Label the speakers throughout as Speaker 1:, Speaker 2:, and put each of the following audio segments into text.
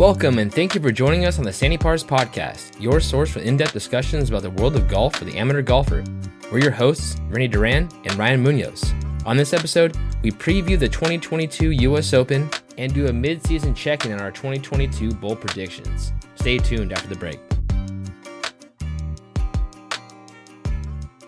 Speaker 1: Welcome and thank you for joining us on the Sandy Pars Podcast, your source for in depth discussions about the world of golf for the amateur golfer. We're your hosts, Rennie Duran and Ryan Munoz. On this episode, we preview the 2022 US Open and do a mid season check in on our 2022 bowl predictions. Stay tuned after the break.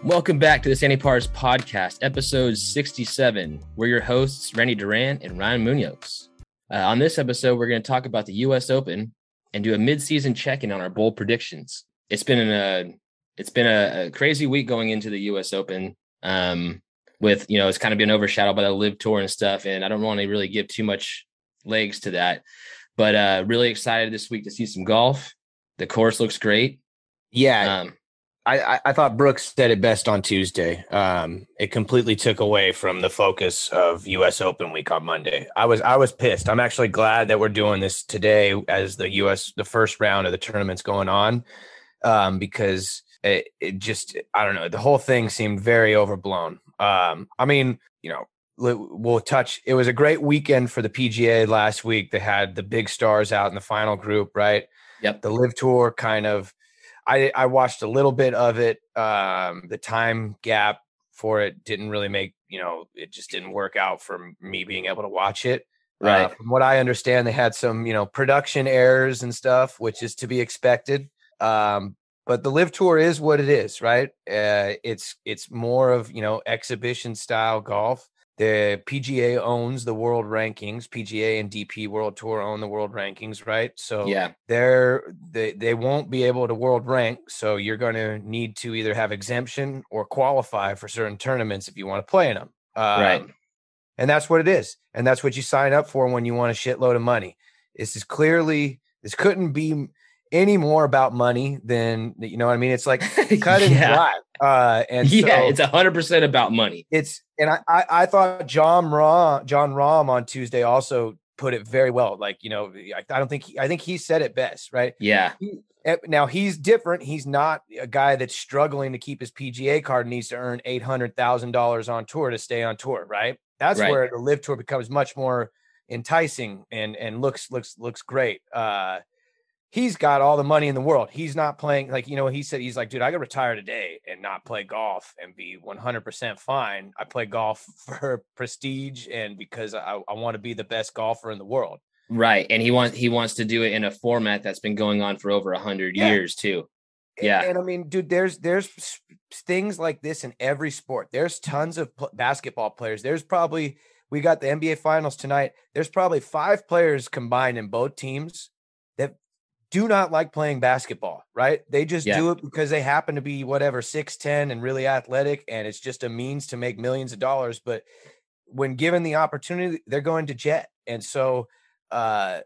Speaker 1: Welcome back to the Sandy Pars Podcast, episode 67. We're your hosts, Rennie Duran and Ryan Munoz. Uh, on this episode, we're going to talk about the U.S. Open and do a mid-season check-in on our bold predictions. It's been a it's been a, a, crazy week going into the U.S. Open. Um, with you know, it's kind of been overshadowed by the LIV Tour and stuff, and I don't want to really give too much legs to that. But uh, really excited this week to see some golf. The course looks great.
Speaker 2: Yeah. Um, I, I thought Brooks said it best on Tuesday. Um, it completely took away from the focus of U.S. Open week on Monday. I was I was pissed. I'm actually glad that we're doing this today as the U.S. the first round of the tournament's going on, um, because it, it just I don't know the whole thing seemed very overblown. Um, I mean, you know, we'll touch. It was a great weekend for the PGA last week. They had the big stars out in the final group, right?
Speaker 1: Yep.
Speaker 2: The LIV Tour kind of I I watched a little bit of it. Um, the time gap for it didn't really make you know it just didn't work out for me being able to watch it.
Speaker 1: Uh, right. Uh,
Speaker 2: from what I understand, they had some you know production errors and stuff, which is to be expected. Um, but the LIV tour is what it is, right? Uh, it's it's more of you know exhibition style golf the PGA owns the world rankings. PGA and DP World Tour own the world rankings, right? So
Speaker 1: yeah,
Speaker 2: they're they they won't be able to world rank. So you're going to need to either have exemption or qualify for certain tournaments if you want to play in them.
Speaker 1: Um, right.
Speaker 2: And that's what it is, and that's what you sign up for when you want a shitload of money. This is clearly this couldn't be any more about money than you know what I mean. It's like cut and yeah. dry. Uh, and
Speaker 1: yeah, so it's a hundred percent about money.
Speaker 2: It's and I, I, I thought Jon Rahm Jon Rahm on Tuesday also put it very well. Like you know, I, I don't think he, I think he said it best, right?
Speaker 1: Yeah.
Speaker 2: He, eh, now he's different. He's not a guy that's struggling to keep his PGA card. and Needs to earn eight hundred thousand dollars on tour to stay on tour, right? That's right. where the LIV tour becomes much more enticing and and looks looks looks great. Uh, he's got all the money in the world. He's not playing like you know. He said he's like, dude, I could retire today and not play golf and be 100 percent fine. I play golf for prestige and because I, I want to be the best golfer in the world.
Speaker 1: Right, and he wants he wants to do it in a format that's been going on for over a hundred yeah. years too. Yeah,
Speaker 2: and, and, I mean, dude, there's there's things like this in every sport. There's tons of p- basketball players. There's probably we got the NBA finals tonight. There's probably five players combined in both teams do not like playing basketball, right? They just yeah. do it because they happen to be whatever 6'10 and really athletic and it's just a means to make millions of dollars, but when given the opportunity, they're going to jet. And so uh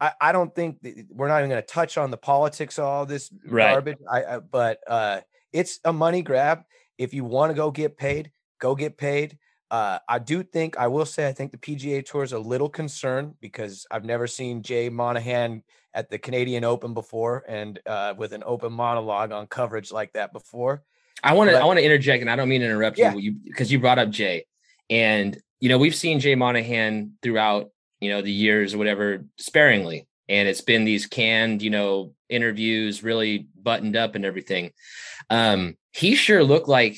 Speaker 2: I, I don't think we're not even going to touch on the politics of all this right. garbage. I, I but uh it's a money grab. If you want to go get paid, go get paid. Uh, I do think I will say I think the PGA Tour is a little concerned because I've never seen Jay Monahan at the Canadian Open before and uh, with an open monologue on coverage like that before.
Speaker 1: I want to I want to interject, and I don't mean to interrupt yeah. you because you brought up Jay, and you know we've seen Jay Monahan throughout you know the years or whatever sparingly, and it's been these canned you know interviews, really buttoned up and everything. Um, he sure looked like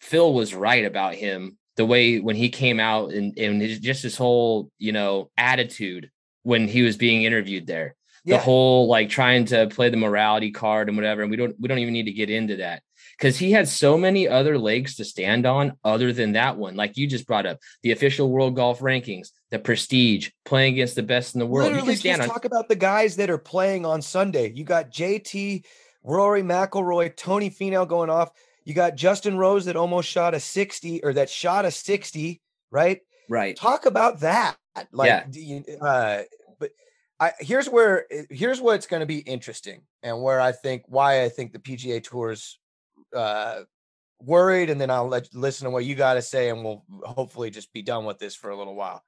Speaker 1: Phil was right about him the way when he came out and and his, just his whole you know attitude when he was being interviewed there yeah. the whole like trying to play the morality card and whatever. And we don't we don't even need to get into that because he had so many other legs to stand on other than that one. Like you just brought up the official world golf rankings, the prestige, playing against the best in the world.
Speaker 2: Literally, you can just on- talk about the guys that are playing on Sunday. You got JT, Rory McIlroy, Tony Finau going off. You got Justin Rose that almost shot a 60 or that shot a 60, right?
Speaker 1: Right.
Speaker 2: Talk about that. Like, yeah. uh, I, here's where eh, here's what's going to be interesting, and where I think why I think the PGA Tour's uh, worried, and then I'll let listen to what you got to say, and we'll hopefully just be done with this for a little while.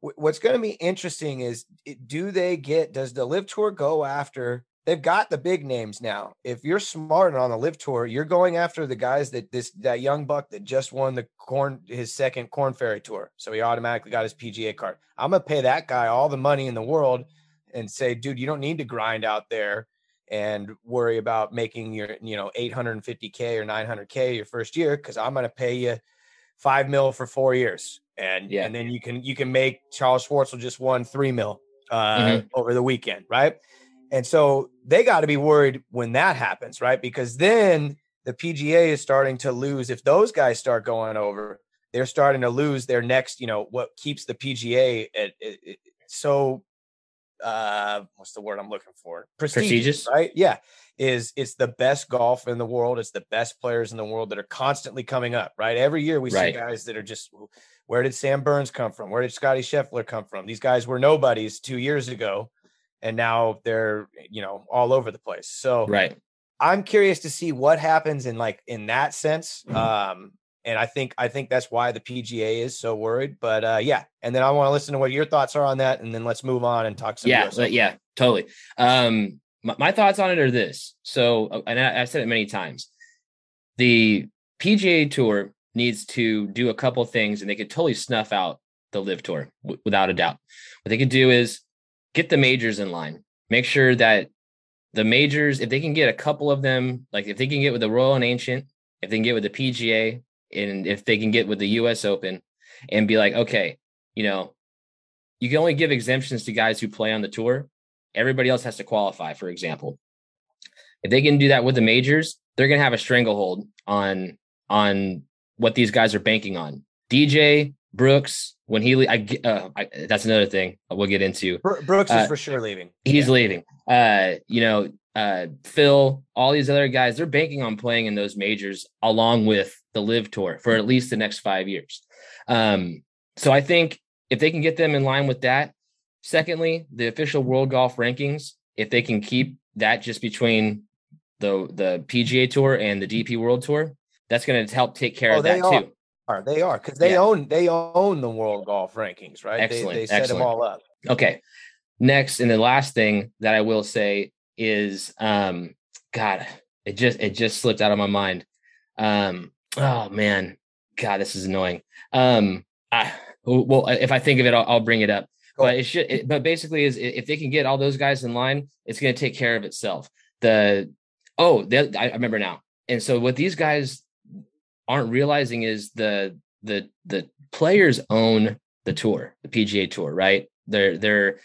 Speaker 2: what's going to be interesting is do they get does the LIV Tour go after they've got the big names now. If you're smart on the LIV tour, you're going after the guys that this that young buck that just won the Korn his second Korn Ferry tour. So he automatically got his PGA card. I'm gonna pay that guy all the money in the world and say, dude, you don't need to grind out there and worry about making your, you know, 850K or 900K your first year because I'm going to pay you five mil for four years. And, yeah. and then you can, you can make Charles Schwartzel just won three mil uh, mm-hmm. over the weekend. Right. And so they got to be worried when that happens. Right. Because then the PGA is starting to lose. If those guys start going over, they're starting to lose their next, you know, what keeps the PGA at, at, at so uh what's the word I'm looking for?
Speaker 1: Prestigious, Prestigious,
Speaker 2: right? Yeah. Is it's the best golf in the world. It's the best players in the world that are constantly coming up, right? Every year we right. see guys that are just where did Sam Burns come from? Where did Scottie Scheffler come from? These guys were nobodies two years ago, and now they're you know all over the place. So
Speaker 1: right.
Speaker 2: I'm curious to see what happens in like in that sense. Mm-hmm. Um, and I think I think that's why the PGA is so worried. But uh, yeah, and then I want to listen to what your thoughts are on that, and then let's move on and talk some.
Speaker 1: Yeah, yeah, totally. Um, my, my, thoughts on it are this. So, uh, and I, I've said it many times. The PGA Tour needs to do a couple things, and they could totally snuff out the LIV Tour w- without a doubt. What they could do is get the majors in line. Make sure that the majors, if they can get a couple of them, like if they can get with the Royal and Ancient, if they can get with the PGA, and if they can get with the US Open and be like, okay, you know, you can only give exemptions to guys who play on the tour. Everybody else has to qualify, for example. If they can do that with the majors, they're going to have a stranglehold on on what these guys are banking on. DJ Brooks, when he, I, uh, I, that's another thing we'll get into.
Speaker 2: Brooks uh, is for sure leaving.
Speaker 1: He's yeah. leaving. Uh, you know, uh, Phil, all these other guys, they're banking on playing in those majors along with the LIV tour for at least the next five years. Um, so I think if they can get them in line with that, secondly, the official world golf rankings, if they can keep that just between the the PGA tour and the DP World Tour, that's going to help take care oh, of that
Speaker 2: are.
Speaker 1: too.
Speaker 2: Are they are because they yeah. own they own the world golf rankings, right?
Speaker 1: Excellent.
Speaker 2: They,
Speaker 1: they set
Speaker 2: excellent. them all up.
Speaker 1: Okay. Next, and the last thing that I will say is, um, God, it just it just slipped out of my mind. Um, oh man, God, this is annoying. Um, I, well, if I think of it, I'll, I'll bring it up. Cool. But it should. It, but basically, is if they can get all those guys in line, it's going to take care of itself. The oh, I remember now. And so what these guys aren't realizing is the the the players own the tour, the PGA Tour, right? They're they're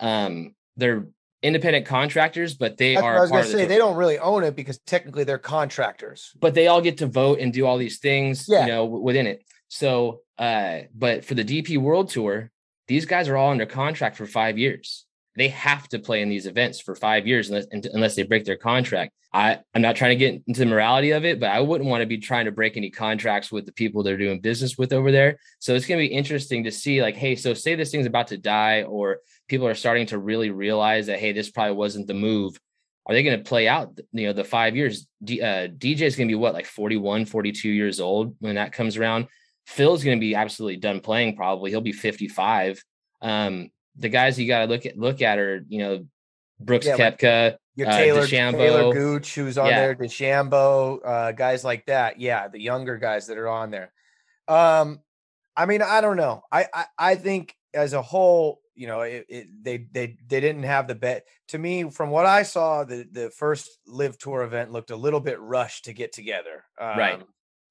Speaker 1: um they're independent contractors, but they That's are.
Speaker 2: I was going to say the they don't really own it because technically they're contractors.
Speaker 1: But they all get to vote and do all these things, yeah. you know, within it. So, uh, but for the DP World Tour, these guys are all under contract for five years. They have to play in these events for five years unless unless they break their contract. I I'm not trying to get into the morality of it, but I wouldn't want to be trying to break any contracts with the people they're doing business with over there. So it's going to be interesting to see, like, hey, so say this thing's about to die, or people are starting to really realize that hey this probably wasn't the move. Are they going to play out you know the five years? D, uh, dj is going to be what like 41 42 years old when that comes around. Phil's going to be absolutely done playing probably. He'll be 55 um the guys you got to look at look at are you know brooks yeah, Koepka,
Speaker 2: your uh, Taylor, uh, Taylor Gooch, who's on yeah. there, DeChambeau, uh, guys like that. Yeah, the younger guys that are on there. Um, I mean, I don't know. I, I, I think as a whole, you know, it, it, they they they didn't have the bet. To me, from what I saw, the the first LIV tour event looked a little bit rushed to get together.
Speaker 1: Um, right.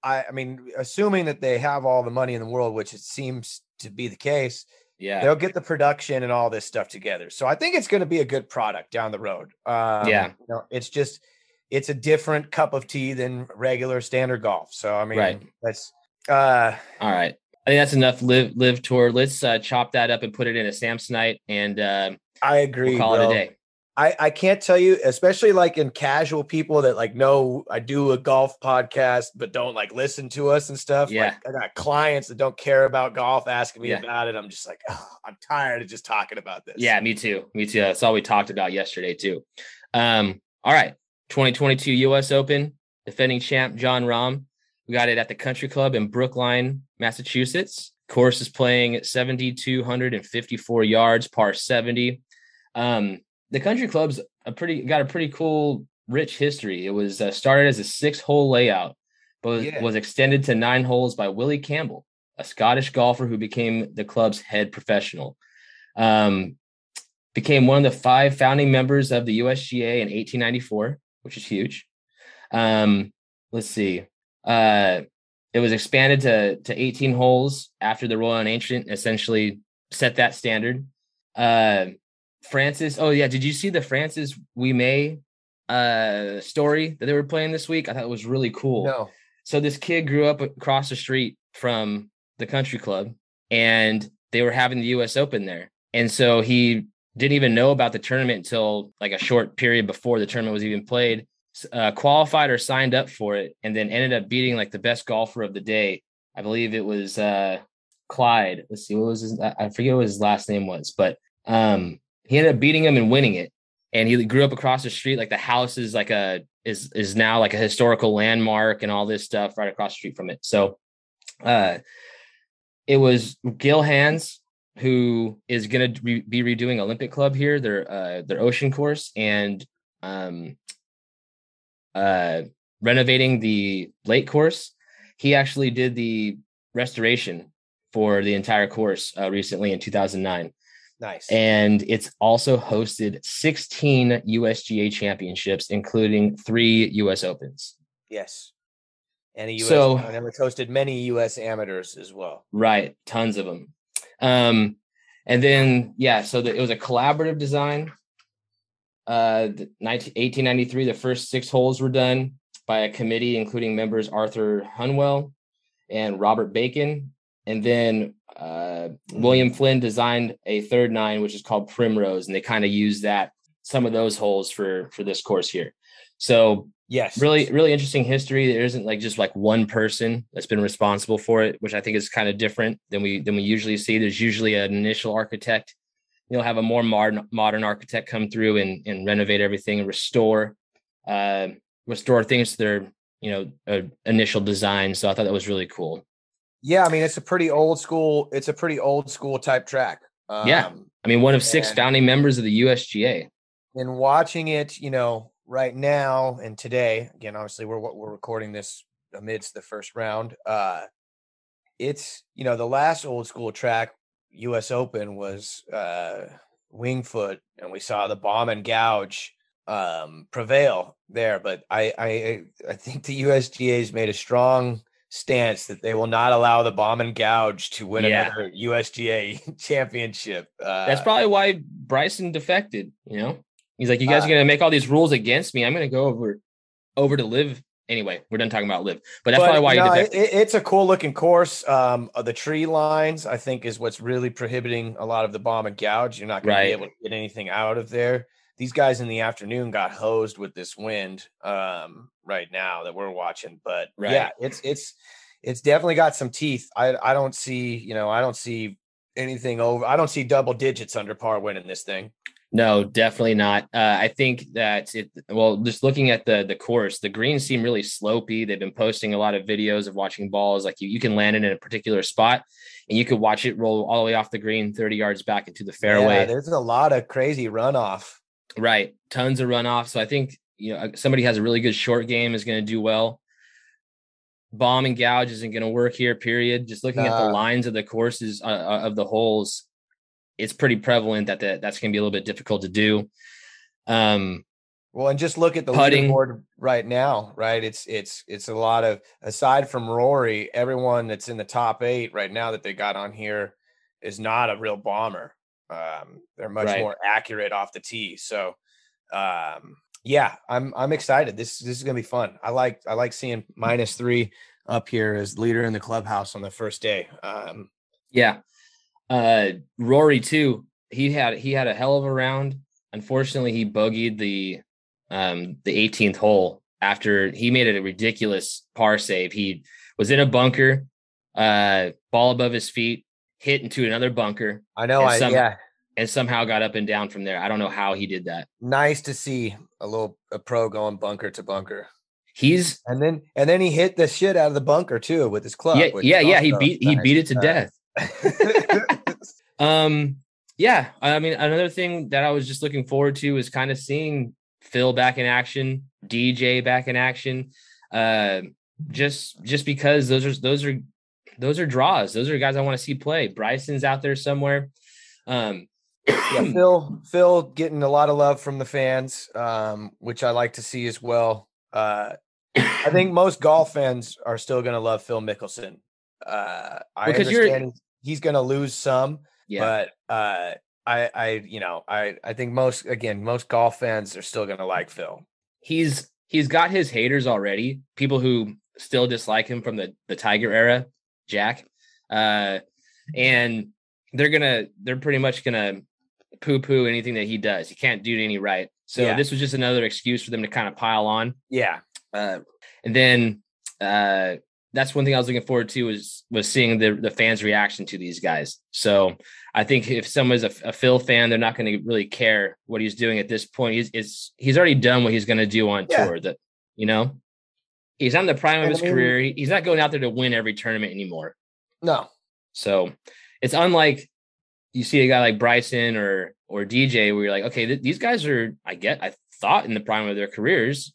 Speaker 2: I, I mean, assuming that they have all the money in the world, which it seems to be the case,
Speaker 1: yeah,
Speaker 2: they'll get the production and all this stuff together. So I think it's going to be a good product down the road. Um,
Speaker 1: yeah,
Speaker 2: you know, it's just it's a different cup of tea than regular standard golf. So I mean, right. that's uh,
Speaker 1: all right. I think that's enough live, LIV tour. Let's uh, chop that up and put it in a Samsonite, and uh,
Speaker 2: I agree.
Speaker 1: We'll call bro. it a day.
Speaker 2: I, I can't tell you, especially like in casual people that like know I do a golf podcast but don't like listen to us and stuff.
Speaker 1: Yeah.
Speaker 2: Like, I got clients that don't care about golf asking me yeah. about it. I'm just like, oh, I'm tired of just talking about this.
Speaker 1: Yeah, me too. Me too. That's all we talked about yesterday too. Um, all right. 2022 US Open, defending champ Jon Rahm we got it at the Country Club in Brookline, Massachusetts. Course is playing 7,254 yards, par 70. Um, the Country Club's a pretty got a pretty cool, rich history. It was uh, started as a six-hole layout, but was, yeah. was extended to nine holes by Willie Campbell, a Scottish golfer who became the club's head professional. Um, became one of the five founding members of the USGA in 1894, which is huge. Um, let's see. Uh, it was expanded to to 18 holes after the Royal and Ancient essentially set that standard. Uh, Francis, oh yeah, did you see the Francis Ouimet uh story that they were playing this week? I thought it was really cool.
Speaker 2: No.
Speaker 1: So this kid grew up across the street from the country club and they were having the US Open there. And so he didn't even know about the tournament until like a short period before the tournament was even played. Uh, qualified or signed up for it, and then ended up beating like the best golfer of the day. I believe it was uh, Clyde. Let's see, what was his? I forget what his last name was, but um, he ended up beating him and winning it. And he grew up across the street. Like the house is like a is is now like a historical landmark and all this stuff right across the street from it. So, uh, it was Gil Hanse who is going to re- be redoing Olympic Club here, their uh, their ocean course, and um, uh, renovating the lake course. He actually did the restoration for the entire course uh, recently in 2009.
Speaker 2: Nice.
Speaker 1: And it's also hosted 16 USGA championships, including three US Opens.
Speaker 2: Yes. And a US, so, and it's hosted many US amateurs as well.
Speaker 1: Right. Tons of them. Um, and then, yeah, so the, it was a collaborative design. Uh, 19, 1893, the first six holes were done by a committee including members Arthur Hunnewell and Robert Bacon. And then uh, William Flynn designed a third nine, which is called Primrose, and they kind of use that some of those holes for for this course here. So
Speaker 2: yes,
Speaker 1: really really interesting history. There isn't like just like one person that's been responsible for it, which I think is kind of different than we than we usually see. There's usually an initial architect. You'll have a more modern modern architect come through and, and renovate everything and restore uh, restore things to their you know uh, initial design. So I thought that was really cool.
Speaker 2: Yeah, I mean it's a pretty old school. It's a pretty old school type track.
Speaker 1: Um, yeah, I mean one of six founding members of the USGA.
Speaker 2: And watching it, you know, right now and today, again, obviously we're what we're recording this amidst the first round. Uh, it's you know the last old school track, U.S. Open was uh, Winged Foot, and we saw the bomb and gouge um, prevail there. But I I I think the USGA has made a strong stance that they will not allow the bomb and gouge to win yeah. another USGA championship.
Speaker 1: Uh, That's probably why Bryson defected. You know, he's like, "You guys uh, are going to make all these rules against me. I'm going to go over over to LIV Anyway, we're done talking about LIV, but that's but, probably why no,
Speaker 2: it, it's a cool looking course. Um, the tree lines, I think, is what's really prohibiting a lot of the bomb and gouge. You're not going right. to be able to get anything out of there these guys in the afternoon got hosed with this wind um, right now that we're watching. But right. yeah, it's it's it's definitely got some teeth. I I don't see you know I don't see anything over. I don't see double digits under par winning this thing.
Speaker 1: No, definitely not. Uh, I think that it. Well, just looking at the the course, the greens seem really slopey. They've been posting a lot of videos of watching balls. Like you, you can land it in a particular spot, and you could watch it roll all the way off the green, thirty yards back into the fairway.
Speaker 2: Yeah, there's a lot of crazy runoff.
Speaker 1: Right. Tons of runoff. So I think, you know, somebody has a really good short game is going to do well. Bomb and gouge isn't going to work here, period. Just looking uh, at the lines of the courses uh, uh, of the holes, it's pretty prevalent that the, that's going to be a little bit difficult to do. Um,
Speaker 2: well, and just look at the putting. leaderboard right now, right? It's it's it's a lot of aside from Rory, everyone that's in the top eight right now that they got on here is not a real bomber. Um, they're much right. more accurate off the tee. So, um, yeah, I'm I'm excited. This this is gonna be fun. I like I like seeing minus three up here as leader in the clubhouse on the first day. Um,
Speaker 1: yeah, uh, Rory too. He had he had a hell of a round. Unfortunately, he bogeyed the um the 18th hole after he made it a ridiculous par save. He was in a bunker, uh, ball above his feet, hit into another bunker.
Speaker 2: I know. I some, yeah.
Speaker 1: And somehow got up and down from there. I don't know how he did that.
Speaker 2: Nice to see a little a pro going bunker to bunker.
Speaker 1: He's
Speaker 2: and then and then he hit the shit out of the bunker too with his club.
Speaker 1: Yeah, yeah, yeah. He beat nice. he beat it to death. um, yeah. I mean, another thing that I was just looking forward to is kind of seeing Phil back in action, DJ back in action. Uh, just just because those are those are those are draws. Those are guys I want to see play. Bryson's out there somewhere. Um,
Speaker 2: yeah, Phil, Phil getting a lot of love from the fans, um, which I like to see as well. Uh, I think most golf fans are still going to love Phil Mickelson. Uh, I because understand he's going to lose some, yeah. but uh, I, I, you know, I, I think most again, most golf fans are still going to like Phil.
Speaker 1: He's he's got his haters already. People who still dislike him from the the Tiger era, Jack, uh, and they're gonna they're pretty much gonna poo poo anything that he does. He can't do any right. So yeah. this was just another excuse for them to kind of pile on.
Speaker 2: Yeah.
Speaker 1: Uh, and then uh, that's one thing I was looking forward to was was seeing the the fans' reaction to these guys. So I think if someone's a, a Phil fan, they're not going to really care what he's doing at this point. He's it's, he's already done what he's going to do on yeah. tour. That you know, he's on the prime of his I mean, career. He's not going out there to win every tournament anymore.
Speaker 2: No.
Speaker 1: So it's unlike you see a guy like Bryson or or DJ where you're like, okay, th- these guys are, I get, I thought in the prime of their careers,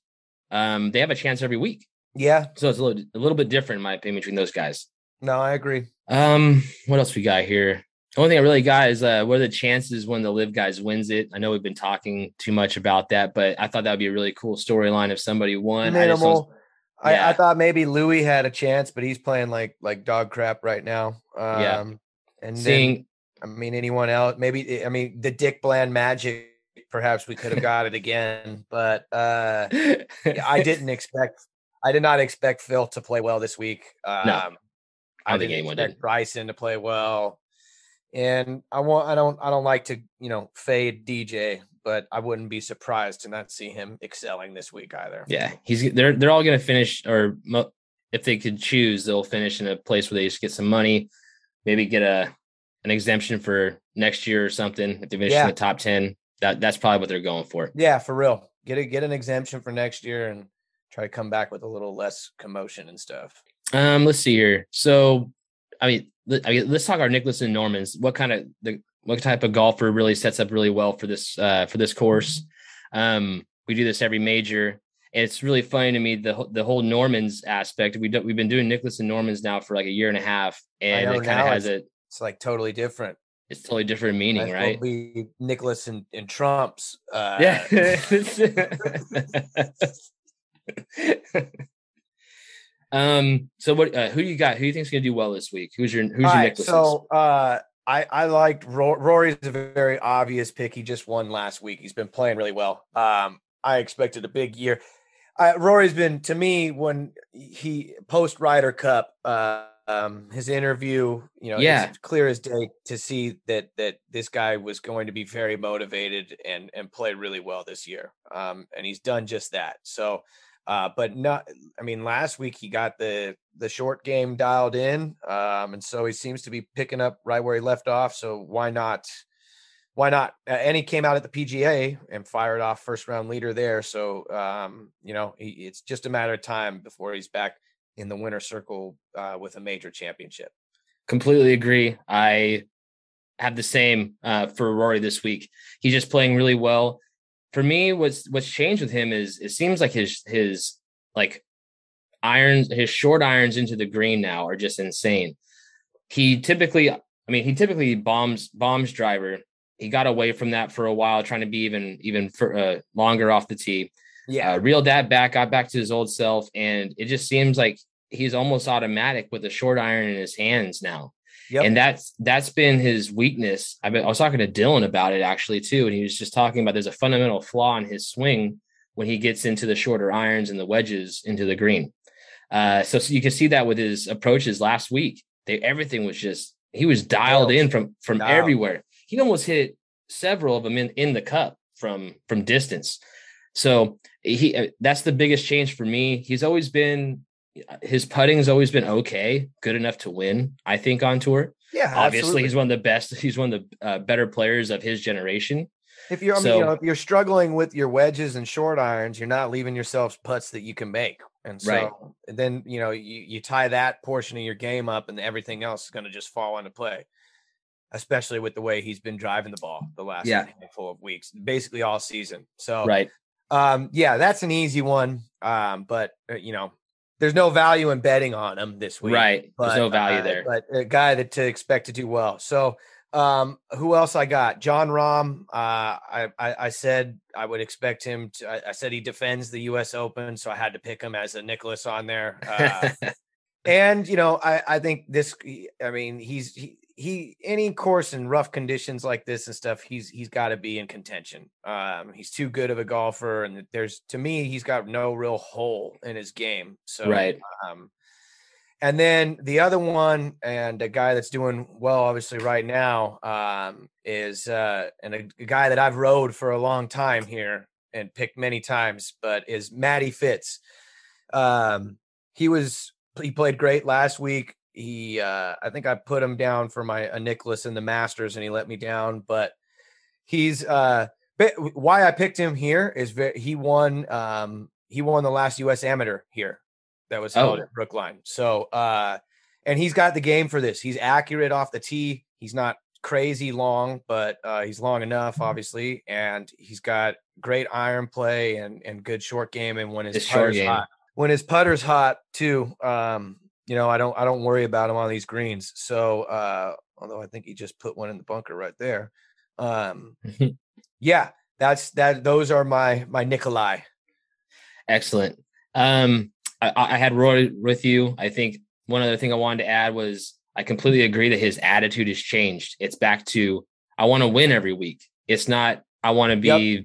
Speaker 1: um, they have a chance every week.
Speaker 2: Yeah.
Speaker 1: So it's a little, a little bit different in my opinion between those guys.
Speaker 2: No, I agree.
Speaker 1: Um, what else we got here? The only thing I really got is uh, what are the chances when the LIV guys wins it? I know we've been talking too much about that, but I thought that would be a really cool storyline if somebody won.
Speaker 2: Minimal. I, yeah. I, I, thought maybe Louis had a chance, but he's playing like like dog crap right now. Um, yeah. And seeing, then, I mean, anyone else? Maybe I mean the Dick Bland magic. Perhaps we could have got it again, but uh, I didn't expect I did not expect Phil to play well this week. Um, no, I, I didn't expect did. Bryson to play well, and I want I don't I don't like to you know fade DJ, but I wouldn't be surprised to not see him excelling this week either.
Speaker 1: Yeah, he's they're they're all going to finish, or if they could choose, they'll finish in a place where they just get some money, maybe get a an exemption for next year or something. If they finish yeah. in the top ten, that that's probably what they're going for.
Speaker 2: Yeah, for real. Get a get an exemption for next year and try to come back with a little less commotion and stuff.
Speaker 1: Um, let's see here. So, I mean, let, I mean let's talk our Nicklaus and Normans. What kind of the what type of golfer really sets up really well for this uh, for this course? Um, we do this every major. And it's really funny to me the the whole Normans aspect. We do, we've been doing Nicklaus and Normans now for like a year and a half, and it kind of has it.
Speaker 2: it's like totally different.
Speaker 1: It's totally different meaning, right?
Speaker 2: Be Nicklaus and, and Trump's. Uh...
Speaker 1: Yeah. um. So what? Uh, who do you got? Who do you think's gonna do well this week? Who's your Who's All your right,
Speaker 2: So, uh, I I liked Rory's a very obvious pick. He just won last week. He's been playing really well. Um, I expected a big year. Uh, Rory's been to me when he post Ryder Cup. Uh, um, his interview, you know, yeah, it's clear as day to see that that this guy was going to be very motivated and and play really well this year. Um, and he's done just that. So uh, but not, I mean, last week he got the the short game dialed in, um, and so he seems to be picking up right where he left off. So why not? Why not? And he came out at the PGA and fired off first round leader there. So um, you know, he, it's just a matter of time before he's back in the winner circle uh, with a major championship.
Speaker 1: Completely agree. I have the same uh, for Rory this week. He's just playing really well for me, what's what's changed with him is it seems like his his like irons, his short irons into the green now are just insane. He typically, I mean, he typically bombs bombs driver. He got away from that for a while, trying to be even even for, uh, longer off the tee.
Speaker 2: Yeah,
Speaker 1: uh, reeled that back, got back to his old self, and it just seems like he's almost automatic with a short iron in his hands now. Yep. And that's that's been his weakness. I've been, I was talking to Dylan about it actually too, and he was just talking about there's a fundamental flaw in his swing when he gets into the shorter irons and the wedges into the green. Uh, so, so, you can see that with his approaches last week. They everything was just he was dialed in from from dialed. everywhere. He almost hit several of them in in the cup from from distance. So he uh, that's the biggest change for me. He's always been his putting has always been okay, good enough to win. I think on tour.
Speaker 2: Yeah,
Speaker 1: obviously absolutely. he's one of the best. He's one of the uh, better players of his generation.
Speaker 2: If you're, so, I mean, you know, if you're struggling with your wedges and short irons, you're not leaving yourself putts that you can make. And so right. then, you know, you, you tie that portion of your game up and everything else is going to just fall into play, especially with the way he's been driving the ball the last yeah. handful of weeks, basically all season. So,
Speaker 1: right.
Speaker 2: Um, yeah, that's an easy one. Um, but, uh, you know, there's no value in betting on him this week.
Speaker 1: Right. But, there's no value uh, there.
Speaker 2: But a guy that to expect to do well. So Um, who else I got? Jon Rahm. Uh, I, I, I said I would expect him to. I, I, said he defends the U.S. Open, so I had to pick him as a Nicklaus on there. Uh, and you know, I I think this. I mean, he's he, he any course in rough conditions like this and stuff, he's he's got to be in contention. Um, he's too good of a golfer, and there's to me, he's got no real hole in his game. So
Speaker 1: right.
Speaker 2: Um, and then the other one, and a guy that's doing well, obviously, right now, um, is uh, and a, a, guy that I've rode for a long time here and picked many times, but is Matty Fitz. Um, he was he played great last week. He, uh, I think I put him down for my a Nicklaus in the Masters, and he let me down. But he's uh, why I picked him here is very, he won um, he won the last U.S. Amateur here that was held oh. at Brookline. So, uh, and he's got the game for this. He's accurate off the tee. He's not crazy long, but uh, he's long enough, mm-hmm. obviously, and he's got great iron play and and good short game. And when his, his putter's hot, when his putter's hot too, um, you know, I don't I don't worry about him on these greens. So, uh, although I think he just put one in the bunker right there. Um, yeah, that's that. Those are my my Nicolai.
Speaker 1: Excellent. Um, I, I had Roy with you. I think one other thing I wanted to add was I completely agree that his attitude has changed. It's back to I want to win every week. It's not I want to be, yep.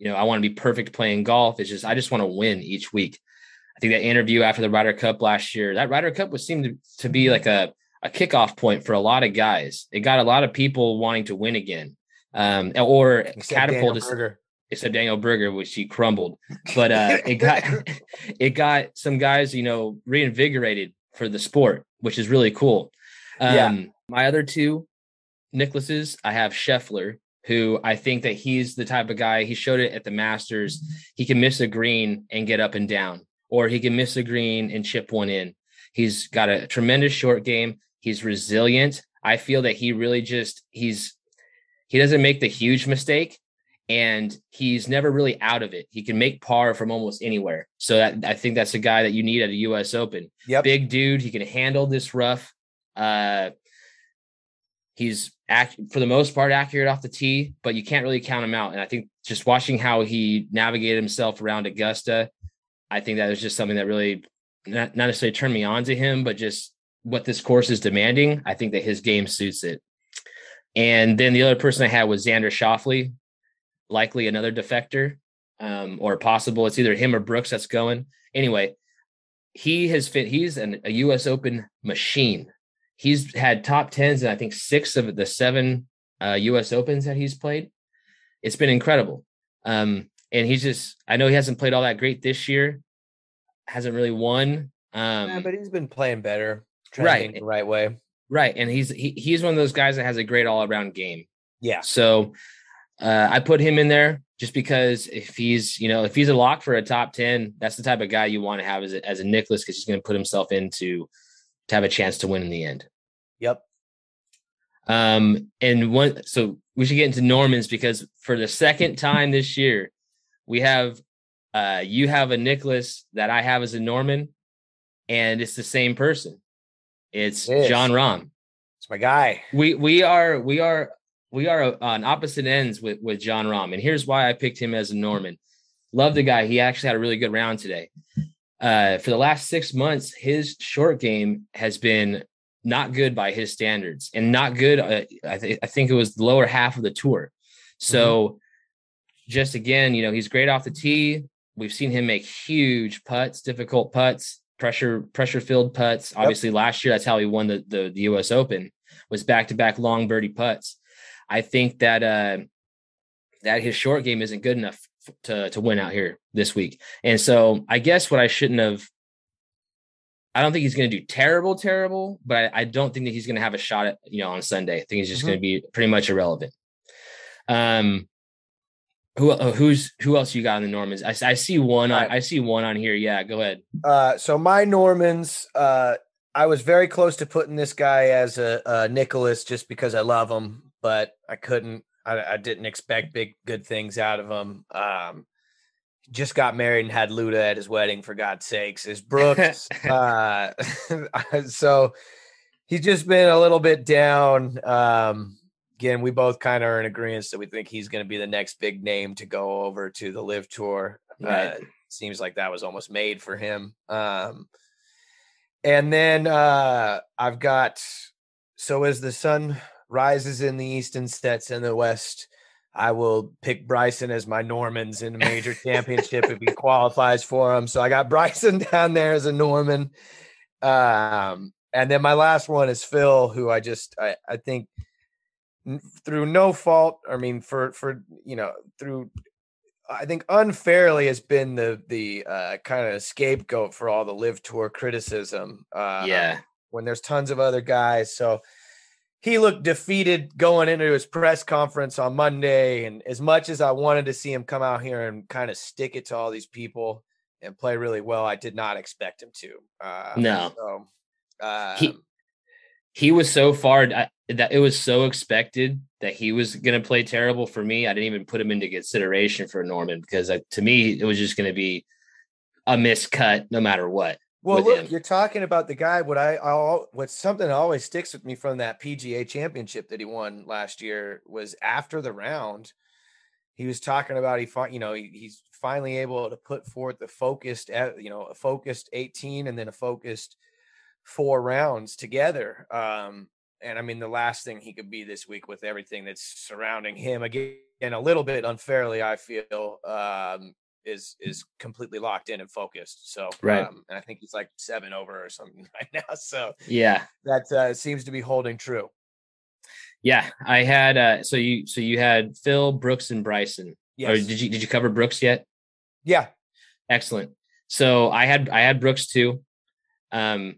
Speaker 1: you know, I want to be perfect playing golf. It's just I just want to win each week. I think that interview after the Ryder Cup last year, that Ryder Cup was seemed to, to be like a a kickoff point for a lot of guys. It got a lot of people wanting to win again, um, or Except catapulted except Daniel Berger, which he crumbled. But uh, it got it got some guys, you know, reinvigorated for the sport, which is really cool. Um, yeah. My other two Nicklauses, I have Scheffler, who I think that he's the type of guy. He showed it at the Masters. He can miss a green and get up and down, or he can miss a green and chip one in. He's got a tremendous short game. He's resilient. I feel that he really just he's he doesn't make the huge mistake, and he's never really out of it. He can make par from almost anywhere. So that, I think that's a guy that you need at a U.S. Open.
Speaker 2: Yep.
Speaker 1: Big dude. He can handle this rough. Uh, he's act, for the most part accurate off the tee, but you can't really count him out. And I think just watching how he navigated himself around Augusta, I think that was just something that really not, not necessarily turned me on to him, but just what this course is demanding. I think that his game suits it. And then the other person I had was Xander Schauffele, likely another defector, um, or possible it's either him or Brooks that's going. Anyway, he has fit. He's an, a U.S. Open machine. He's had top tens and I think six of the seven uh, U.S. Opens that he's played. It's been incredible. Um, and he's just. I know he hasn't played all that great this year. Hasn't really won. Um,
Speaker 2: yeah, but he's been playing better, right, the right way.
Speaker 1: Right, and he's he, he's one of those guys that has a great all around game.
Speaker 2: Yeah.
Speaker 1: So uh, I put him in there just because if he's, you know, if he's a lock for a top 10, that's the type of guy you want to have as a, as a Nicklaus because he's going to put himself into to have a chance to win in the end.
Speaker 2: Yep.
Speaker 1: Um, and one, so we should get into Normans because for the second time this year, we have, uh, you have a Nicklaus that I have as a Norman, and it's the same person. It's it Jon Rahm.
Speaker 2: It's my guy.
Speaker 1: We we are we are we are on opposite ends with with Jon Rahm, and here's why I picked him as a Norman. Love the guy. He actually had a really good round today. Uh, for the last six months, his short game has been not good by his standards, and not good. Uh, I, th- I, think it was the lower half of the tour. So, mm-hmm. Just again, you know, he's great off the tee. We've seen him make huge putts, difficult putts, pressure pressure filled putts. Yep. Obviously, last year that's how he won the, the the U.S. Open was back to back long birdie putts. I think that uh, that his short game isn't good enough to to win out here this week. And so I guess what I shouldn't have. I don't think he's going to do terrible, terrible, but I, I don't think that he's going to have a shot at you know on Sunday. I think he's just mm-hmm. going to be pretty much irrelevant. Um, who uh, who's who else you got in the Normans? I, I see one. Right. I, I see one on here. Yeah, go ahead.
Speaker 2: Uh, so my Normans, uh, I was very close to putting this guy as a, a Nicklaus just because I love him but I couldn't. I, I didn't expect big good things out of him. Um, just got married and had Luda at his wedding. For God's sakes, is Brooks. uh, so he's just been a little bit down. Um, again, we both kind of are in agreement that we think he's going to be the next big name to go over to the LIV Tour. Right. Uh, seems like that was almost made for him. Um, and then uh, I've got so as the sun rises in the east and sets in the west, I will pick Bryson as my Normans in a major championship if he qualifies for them. So I got Bryson down there as a Norman. Um, and then my last one is Phil, who I just I, I think through no fault, I mean for for you know through I think unfairly has been the the uh, kind of scapegoat for all the LIV tour criticism.
Speaker 1: Uh, yeah,
Speaker 2: when there's tons of other guys, so he looked defeated going into his press conference on Monday. And as much as I wanted to see him come out here and kind of stick it to all these people and play really well, I did not expect him to.
Speaker 1: Uh, no, so, uh, he um he was so far that it was so expected that he was going to play terrible for me. I didn't even put him into consideration for Norman because I, to me it was just going to be a miscut no matter what.
Speaker 2: Well, look, him. you're talking about the guy. What I, I'll, what's something always sticks with me from that PGA Championship that he won last year was after the round, he was talking about he, you know, he, he's finally able to put forth the focused, you know, a focused 18 and then a focused four rounds together. Um, and I mean, the last thing he could be this week with everything that's surrounding him again, a little bit unfairly, I feel, um, is is completely locked in and focused. So
Speaker 1: right,
Speaker 2: um, and I think he's like seven over or something right now. So
Speaker 1: yeah,
Speaker 2: that uh, seems to be holding true.
Speaker 1: Yeah, I had uh, so you so you had Phil Brooks and Bryson. Yes. Or did you did you cover Brooks yet?
Speaker 2: Yeah.
Speaker 1: Excellent. So I had I had Brooks too. Um,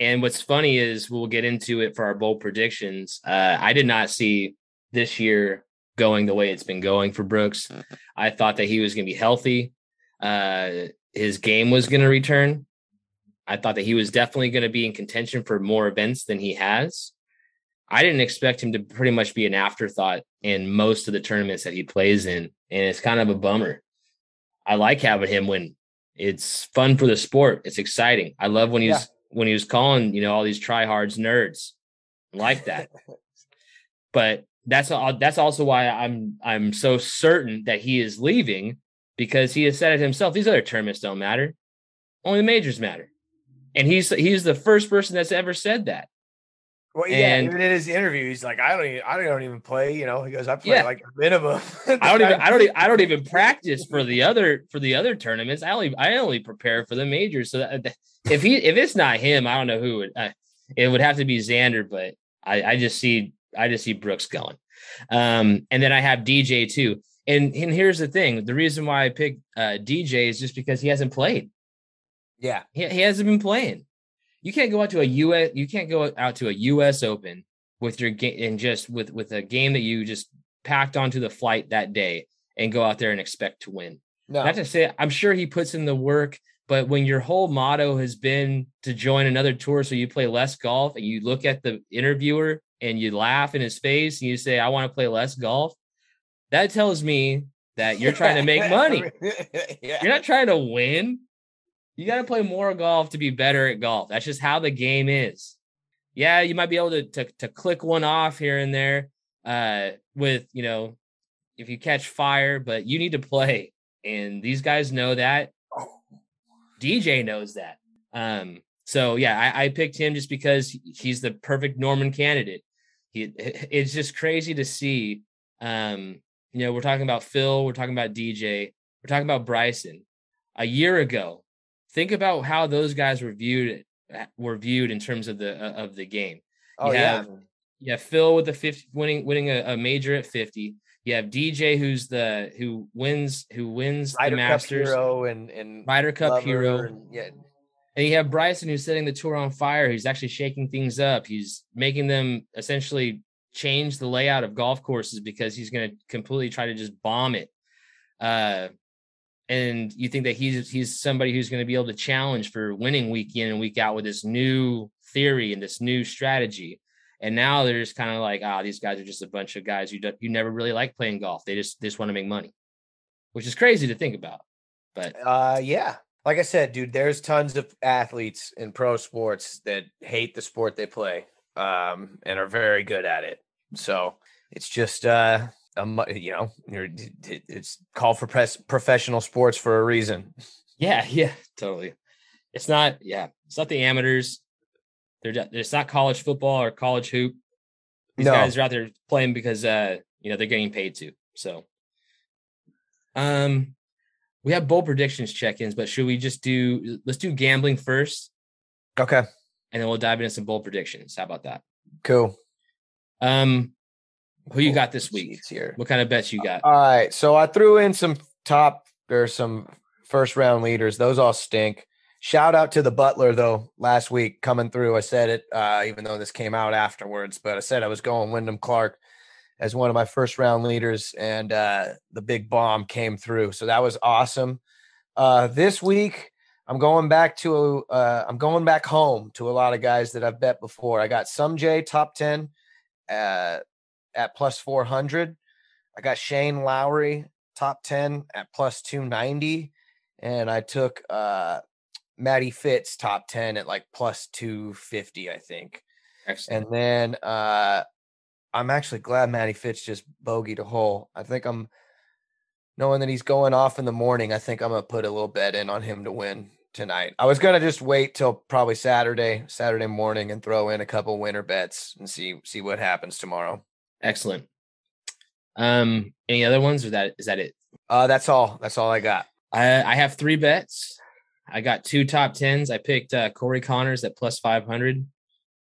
Speaker 1: and what's funny is we'll get into it for our bold predictions. Uh, I did not see this year going the way it's been going for Brooks. Mm-hmm. I thought that he was going to be healthy. Uh, his game was going to return. I thought that he was definitely going to be in contention for more events than he has. I didn't expect him to pretty much be an afterthought in most of the tournaments that he plays in. And it's kind of a bummer. I like having him win. It's fun for the sport. It's exciting. I love when he's yeah. When he was calling, you know, all these tryhards nerds. Like that. but that's that's also why I'm I'm so certain that he is leaving because he has said it himself. These other tournaments don't matter. Only the majors matter. And he's he's the first person that's ever said that.
Speaker 2: Well, yeah, and, even in his interview, he's like, I don't, even, I don't even play. You know, he goes, I play yeah. like a minimum.
Speaker 1: I don't even, I don't, even, I don't even practice for the other for the other tournaments. I only, I only prepare for the majors. So that, if he, if it's not him, I don't know who would. Uh, it would have to be Xander, but I, I just see I just see Brooks going. Um, and then I have DJ too. And and here's the thing: the reason why I picked uh, DJ is just because he hasn't played.
Speaker 2: Yeah,
Speaker 1: he, he hasn't been playing. You can't go out to a US. You can't go out to a U.S. Open with your game and just with with a game that you just packed onto the flight that day and go out there and expect to win. No. Not to say I'm sure he puts in the work, but when your whole motto has been to join another tour so you play less golf and you look at the interviewer and you laugh in his face and you say, I want to play less golf, that tells me that you're trying to make money. yeah. You're not trying to win. You got to play more golf to be better at golf. That's just how the game is. Yeah, you might be able to to, to click one off here and there uh, with, you know, if you catch fire, but you need to play. And these guys know that. DJ knows that. Um, so yeah, I, I picked him just because he's the perfect Norman candidate. He, it's just crazy to see. Um, you know, we're talking about Phil, we're talking about DJ, we're talking about Bryson. A year ago, think about how those guys were viewed uh, were viewed in terms of the uh, of the game.
Speaker 2: Oh have,
Speaker 1: yeah, yeah. Phil with the 50 winning winning a, a, major at 50. You have DJ who's the who wins who wins
Speaker 2: Ryder
Speaker 1: the Masters
Speaker 2: Cup hero and and
Speaker 1: Ryder Cup hero. And, yeah, and you have Bryson who's setting the tour on fire. He's actually shaking things up. He's making them essentially change the layout of golf courses because he's going to completely try to just bomb it. Uh, and you think that he's he's somebody who's going to be able to challenge for winning week in and week out with this new theory and this new strategy. And now they're just kind of like, ah, oh, these guys are just a bunch of guys who you never really like playing golf. They just they just want to make money, which is crazy to think about. But
Speaker 2: uh, yeah, like I said, dude, there's tons of athletes in pro sports that hate the sport they play um, and are very good at it. So it's just uh um, you know, it's called for press professional sports for a reason.
Speaker 1: Yeah, yeah, totally. It's not, yeah, it's not the amateurs. They're it's not college football or college hoop. These no. guys are out there playing because uh, you know, they're getting paid to. So um we have bold predictions check-ins, but should we just do let's do gambling first?
Speaker 2: Okay.
Speaker 1: And then we'll dive into some bold predictions. How about that?
Speaker 2: Cool.
Speaker 1: Um who you got this week? Here. What kind of bets you got?
Speaker 2: All right. So I threw in some top or some first round leaders. Those all stink. Shout out to the Butler though. Last week coming through, I said it, uh, even though this came out afterwards. But I said I was going Wyndham Clark as one of my first round leaders, and uh, the big bomb came through. So that was awesome. Uh, this week, I'm going back to uh, I'm going back home to a lot of guys that I've bet before. I got some J top ten uh, at plus 400. I got Shane Lowry top 10 at plus 290, and I took uh, Matty Fitz top 10 at like plus 250, I think. Excellent. And then uh, I'm actually glad Matty Fitz just bogeyed a hole. I think I'm knowing that he's going off in the morning. I think I'm gonna put a little bet in on him to win tonight. I was gonna just wait till probably Saturday, Saturday morning, and throw in a couple winner bets and see see what happens tomorrow.
Speaker 1: Excellent. Um, any other ones, or that is that it?
Speaker 2: Uh, that's all. That's all I got.
Speaker 1: I I have three bets. I got two top tens. I picked uh, Corey Conners at plus five hundred.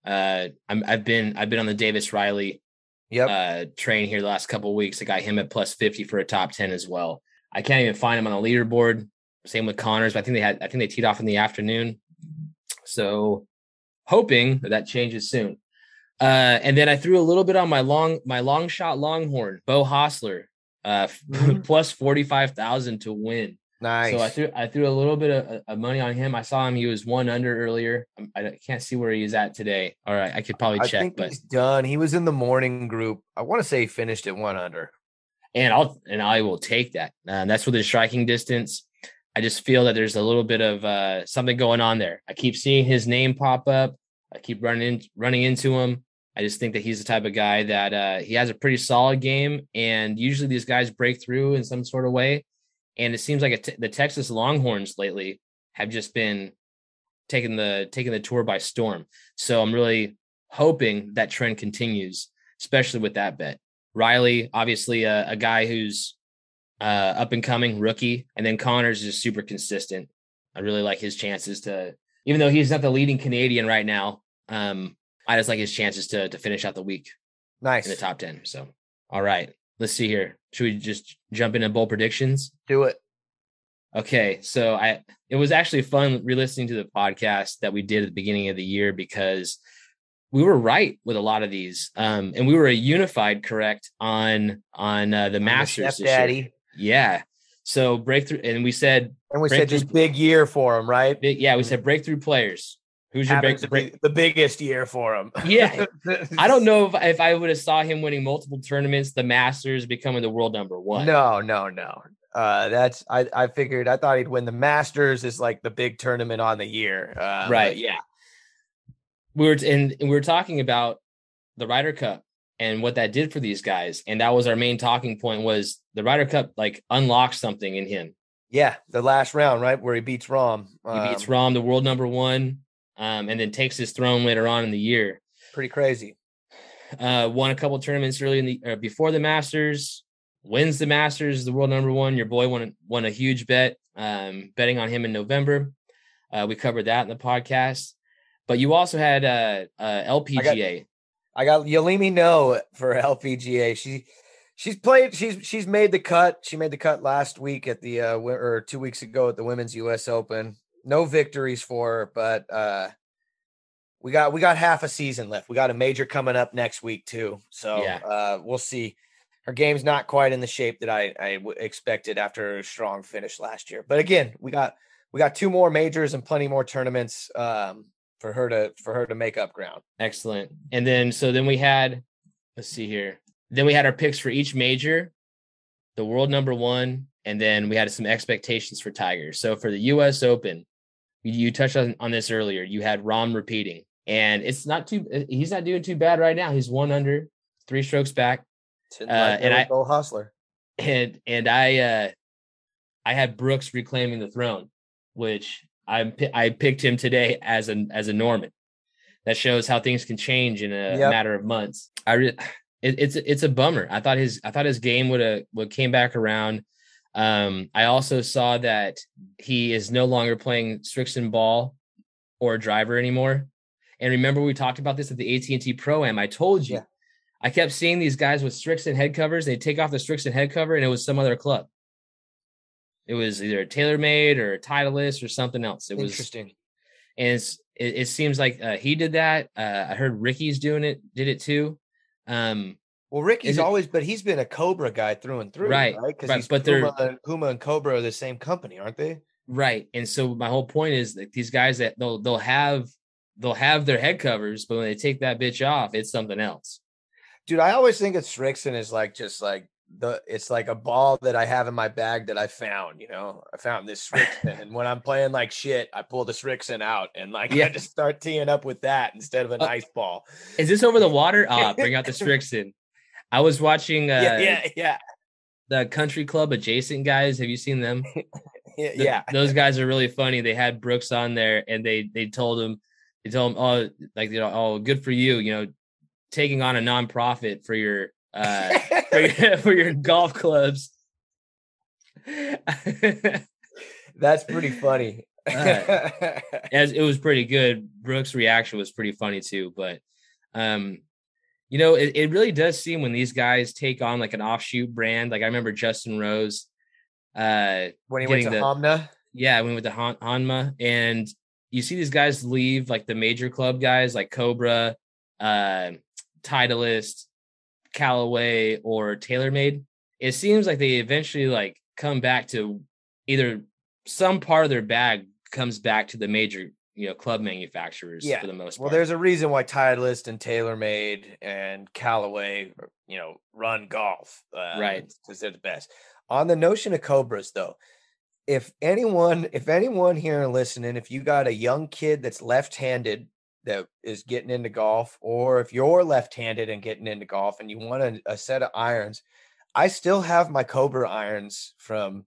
Speaker 1: Uh, I'm I've been I've been on the Davis Riley
Speaker 2: yep.
Speaker 1: uh train here the last couple of weeks. I got him at plus fifty for a top ten as well. I can't even find him on the leaderboard. Same with Conners, but I think they had I think they teed off in the afternoon. So hoping that that changes soon. Uh, and then I threw a little bit on my long my long shot Longhorn, Beau Hossler, uh, mm-hmm. plus forty five thousand to win.
Speaker 2: Nice.
Speaker 1: So I threw I threw a little bit of, of, money on him. I saw him; he was one under earlier. I can't see where he is at today. All right, I could probably check. I think but
Speaker 2: he's done. He was in the morning group. I want to say he finished at one under.
Speaker 1: And I'll and I will take that. Uh, that's with his striking distance. I just feel that there's a little bit of uh, something going on there. I keep seeing his name pop up. I keep running running into him. I just think that he's the type of guy that uh, he has a pretty solid game, and usually these guys break through in some sort of way. And it seems like the Texas Longhorns lately have just been taking the taking the tour by storm. So I'm really hoping that trend continues, especially with that bet. Riley, obviously a, a guy who's uh, up and coming rookie, and then Conners is super consistent. I really like his chances to, even though he's not the leading Canadian right now. Um, I just like his chances to to finish out the week.
Speaker 2: Nice
Speaker 1: in the top ten. So, all right, let's see here. Should we just jump into bowl predictions?
Speaker 2: Do it.
Speaker 1: Okay, so I it was actually fun re-listening to the podcast that we did at the beginning of the year because we were right with a lot of these, um, and we were a unified correct on on uh, the Masters.
Speaker 2: Daddy,
Speaker 1: yeah. So breakthrough, and we said,
Speaker 2: and we said just big year for him, right?
Speaker 1: Big, yeah, we said breakthrough players.
Speaker 2: Who's your big, break- the biggest year for him?
Speaker 1: yeah, I don't know if, if I would have saw him winning multiple tournaments, the Masters, becoming the world number one.
Speaker 2: No, no, no. Uh, that's I. I figured I thought he'd win the Masters is like the big tournament on the year. Uh,
Speaker 1: right. Yeah. We were and we were talking about the Ryder Cup and what that did for these guys, and that was our main talking point. Was the Ryder Cup like unlocked something in him?
Speaker 2: Yeah, the last round, right, where he beats Rahm.
Speaker 1: He beats Rahm, the world number one um, and then takes his throne later on in the year.
Speaker 2: Pretty crazy.
Speaker 1: Uh, won a couple tournaments early in the uh, before the Masters. Wins the Masters, the world number one. Your boy won won a huge bet, um, betting on him in November. Uh, we covered that in the podcast. But you also had uh, uh LPGA.
Speaker 2: I got, I got Yealimi Noh for LPGA. She she's played. She's she's made the cut. She made the cut last week at the uh, or two weeks ago at the Women's U.S. Open no victories for her, but uh, we got we got half a season left. We got a major coming up next week too, so yeah. uh, we'll see. Her game's not quite in the shape that I, expected after a strong finish last year. But again, we got we got two more majors and plenty more tournaments um, for her to for her to make up ground.
Speaker 1: Excellent. And then so then we had let's see here. Then we had our picks for each major, the world number one, and then we had some expectations for Tiger. So for the U.S. Open, you touched on, on this earlier. You had Rahm repeating, and it's not too. He's not doing too bad right now. He's one under, three strokes back.
Speaker 2: Uh, and I go Hossler.
Speaker 1: And and I uh I had Brooks reclaiming the throne, which I I picked him today as a as a Norman. That shows how things can change in a yep. matter of months. I re- it, it's it's a bummer. I thought his I thought his game would have would came back around. Um, I also saw that he is no longer playing Srixon ball or driver anymore. And remember, we talked about this at the AT&T Pro Am. I told you, yeah. I kept seeing these guys with Srixon head covers. They take off the Srixon head cover, and it was some other club. It was either a TaylorMade or a Titleist or something else. It was
Speaker 2: interesting.
Speaker 1: And it, it, seems like uh, he did that. Uh, I heard Ricky's doing it, did it too. Um,
Speaker 2: well, Ricky's always, but he's been a Cobra guy through and through, right? Because right?
Speaker 1: but
Speaker 2: Puma, they're Puma and Cobra are the same company, aren't they?
Speaker 1: Right. And so my whole point is that these guys that they'll they'll have they'll have their head covers, but when they take that bitch off, it's something else.
Speaker 2: Dude, I always think of Srixon is like just like the it's like a ball that I have in my bag that I found, you know. I found this Srixon, and when I'm playing like shit, I pull the Srixon out and like yeah. I just start teeing up with that instead of an uh, nice ball.
Speaker 1: Is this over the water? Ah, bring out the Srixon. I was watching uh
Speaker 2: yeah, yeah, yeah.
Speaker 1: The country club adjacent guys. Have you seen them?
Speaker 2: yeah, the, yeah.
Speaker 1: Those guys are really funny. They had Brooks on there and they they told him they told him, oh, like you know, oh, good for you, you know, taking on a nonprofit for your uh, for, your, for your golf clubs.
Speaker 2: That's pretty funny.
Speaker 1: uh, as it was pretty good. Brooks' reaction was pretty funny too. But um, you know, it, it really does seem when these guys take on like an offshoot brand. Like I remember Justin Rose uh
Speaker 2: when he went to the.
Speaker 1: Yeah, when he went to Han- Honma. And you see these guys leave like the major club guys like Cobra, uh Titleist, Callaway, or TaylorMade, it seems like they eventually like come back to either some part of their bag comes back to the major you know club manufacturers yeah. for the most
Speaker 2: part. Well, there's a reason why Titleist and TaylorMade and Callaway, you know, run golf,
Speaker 1: uh, right?
Speaker 2: Because they're the best. On the notion of Cobras, though, if anyone, if anyone here listening, if you got a young kid that's left-handed that is getting into golf, or if you're left-handed and getting into golf and you want a, a set of irons, I still have my Cobra irons from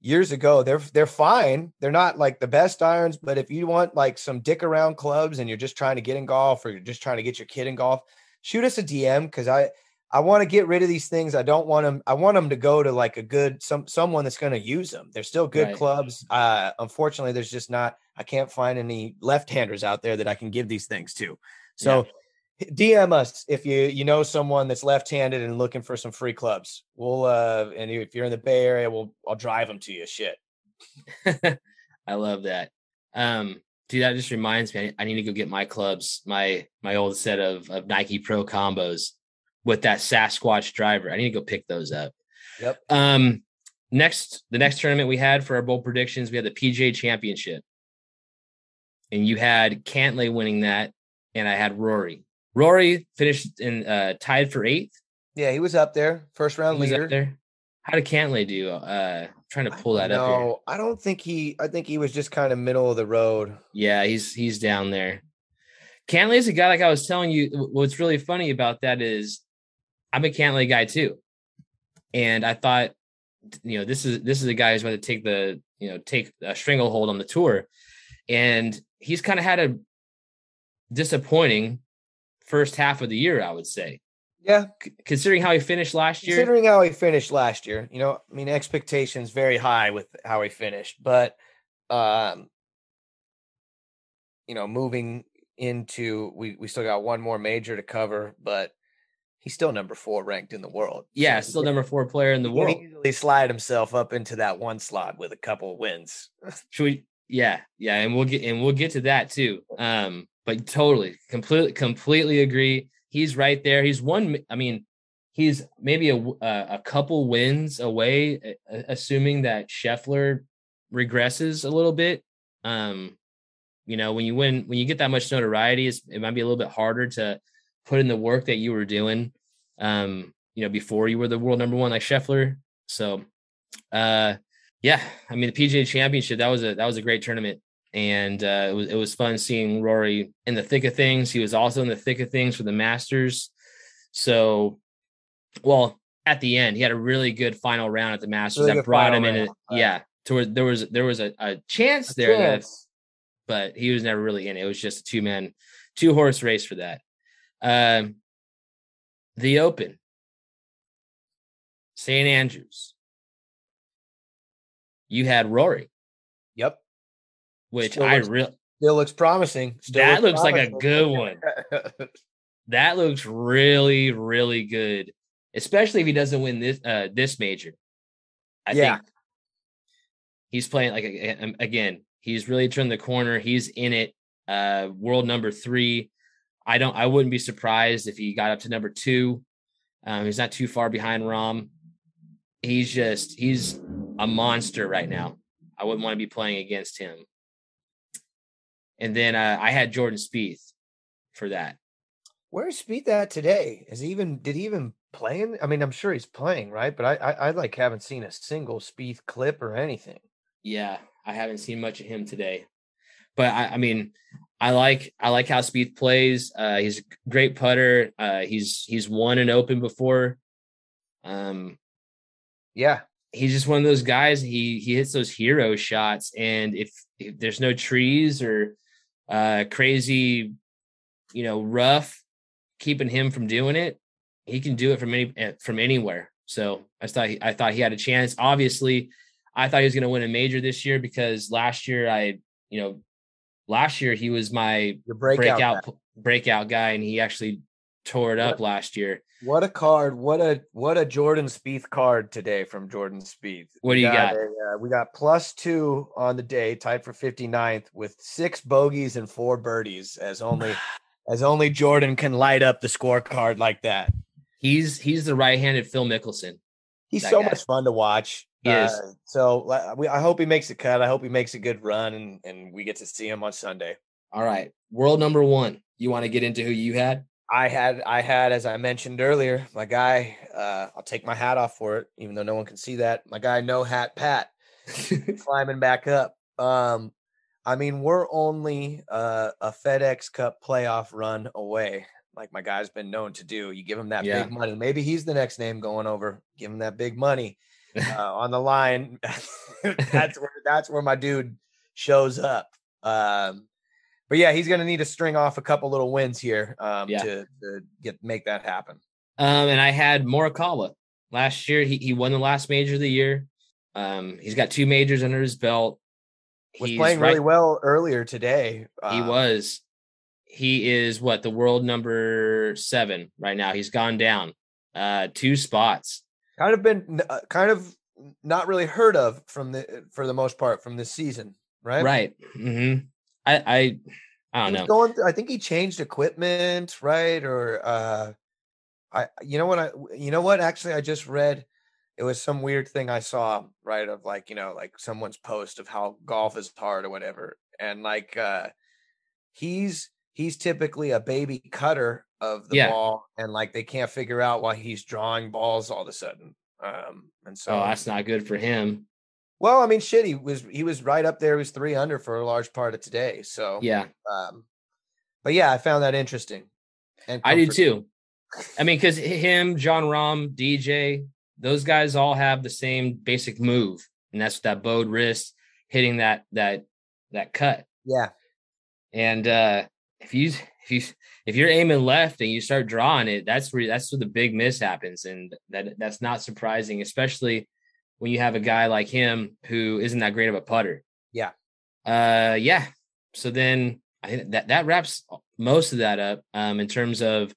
Speaker 2: years ago. They're they're fine. They're not like the best irons, but if you want like some dick around clubs and you're just trying to get in golf or you're just trying to get your kid in golf, shoot us a DM because I I want to get rid of these things. I don't want them. I want them to go to like a good some someone that's going to use them. They're still good right. clubs. Uh, unfortunately, there's just not. I can't find any left-handers out there that I can give these things to. So. Yeah. DM us if you you know someone that's left-handed and looking for some free clubs. We'll uh and if you're in the Bay Area, we'll I'll drive them to you. Shit.
Speaker 1: I love that. Um dude, that just reminds me I need to go get my clubs, my my old set of of Nike Pro combos with that Sasquatch driver. I need to go pick those up.
Speaker 2: Yep.
Speaker 1: Um, next, the next tournament we had for our bold predictions, we had the PGA Championship, and you had Cantlay winning that, and I had Rory. Rory finished in uh, tied for eighth.
Speaker 2: Yeah, he was up there, first round he leader. there.
Speaker 1: How did Cantlay do? Uh, trying to pull that up. No,
Speaker 2: I don't think he. I think he was just kind of middle of the road.
Speaker 1: Yeah, he's he's down there. Cantlay is a guy like I was telling you. What's really funny about that is I'm a Cantlay guy too. And I thought, you know, this is this is a guy who's going to take the, you know, take a stranglehold on the tour. And he's kind of had a disappointing first half of the year, I would say.
Speaker 2: Yeah.
Speaker 1: C- considering how he finished last year.
Speaker 2: Considering how he finished last year, you know, I mean, expectations very high with how he finished, but um, you know, moving into we we still got one more major to cover, but he's still number four ranked in the world.
Speaker 1: Yeah, still number four player in the world.
Speaker 2: easily slide himself up into that one slot with a couple wins.
Speaker 1: Should we? Yeah, yeah, and we'll get and we'll get to that too. Um, but totally, completely, completely agree. He's right there. He's one. I mean, he's maybe a a couple wins away, assuming that Scheffler regresses a little bit. Um, you know, when you win, when you get that much notoriety, it might be a little bit harder to put in the work that you were doing, um, you know, before you were the world number one like Scheffler. So, uh, yeah, I mean, the PGA Championship that was a that was a great tournament, and uh, it was it was fun seeing Rory in the thick of things. He was also in the thick of things for the Masters. So, well, at the end. He had a really good final round at the Masters really that brought him in. yeah, towards there was there was a, a chance a there chance. that, but he was never really in it. It was just a two man, two horse race for that. Um, the Open, St. Andrews. You had Rory.
Speaker 2: Yep.
Speaker 1: Which still I really
Speaker 2: still looks promising. Still
Speaker 1: that looks, looks like a good one. that looks really, really good, especially if he doesn't win this uh this major. I yeah. think he's playing like again. He's really turned the corner. He's in it. Uh, world number three. I don't. I wouldn't be surprised if he got up to number two. Um, he's not too far behind Rahm. He's just he's a monster right now. I wouldn't want to be playing against him. And then uh, I had Jordan Spieth for that.
Speaker 2: Where's Spieth at today? Is he even did he even play in? I mean, I'm sure he's playing, right? But I, I, I like haven't seen a single Spieth clip or anything.
Speaker 1: Yeah, I haven't seen much of him today. But I, I mean, I like I like how Spieth plays. Uh, he's a great putter. Uh, he's he's won an Open before. Um,
Speaker 2: yeah,
Speaker 1: he's just one of those guys. He he hits those hero shots, and if, if there's no trees or uh, crazy, you know, rough keeping him from doing it, he can do it from any eh, from anywhere. So I thought he, I thought he had a chance. Obviously, I thought he was going to win a major this year because last year I, you know, last year he was my breakout breakout, breakout guy, and he actually tore it up what, last year.
Speaker 2: What a card! What a what a Jordan Spieth card today from Jordan Spieth.
Speaker 1: What do you got? got? A,
Speaker 2: uh, we got plus two on the day, tied for 59th with six bogeys and four birdies, as only as only Jordan can light up the scorecard like that.
Speaker 1: He's he's the right-handed Phil Mickelson.
Speaker 2: He's so guy. much fun to watch.
Speaker 1: He uh, is.
Speaker 2: So we, I hope he makes a cut. I hope he makes a good run, and and we get to see him on Sunday.
Speaker 1: All right, world number one. You want to get into who you had?
Speaker 2: I had, I had, as I mentioned earlier, my guy. Uh, I'll take my hat off for it, even though no one can see that. My guy, no hat, Pat, climbing back up. Um, I mean, we're only uh, a FedEx Cup playoff run away, like my guy's been known to do. You give him that yeah. big money. Maybe he's the next name going over. Give him that big money uh, on the line. that's where that's where my dude shows up. Um, but yeah, he's going to need to string off a couple little wins here um, yeah. to, to get make that happen.
Speaker 1: Um, and I had Morikawa last year. He he won the last major of the year. Um, he's got two majors under his belt.
Speaker 2: Was he's playing right, really well earlier today.
Speaker 1: he um was. He is what the world number seven right now. He's gone down uh two spots.
Speaker 2: Kind of been uh, kind of not really heard of from the for the most part from this season, right?
Speaker 1: Right. Mm-hmm. I I I don't know.
Speaker 2: Going through, I think he changed equipment, right? Or uh I you know what I you know what actually I just read it was some weird thing I saw, right? Of like, you know, like someone's post of how golf is hard or whatever. And like uh he's he's typically a baby cutter of the yeah. ball and like they can't figure out why he's drawing balls all of a sudden. Um and so
Speaker 1: oh, that's not good for him.
Speaker 2: Well, I mean, shit, he was he was right up there. He was three under for a large part of today. So
Speaker 1: yeah,
Speaker 2: um, but yeah, I found that interesting.
Speaker 1: And I do too. I mean, because him, Jon Rahm, DJ, those guys all have the same basic move, and that's that bowed wrist hitting that that that cut.
Speaker 2: Yeah.
Speaker 1: And uh if you if you if you're aiming left and you start drawing it, that's where that's where the big miss happens, and that that's not surprising, especially when you have a guy like him who isn't that great of a putter.
Speaker 2: Yeah.
Speaker 1: Uh yeah. So then I think that that wraps most of that up um in terms of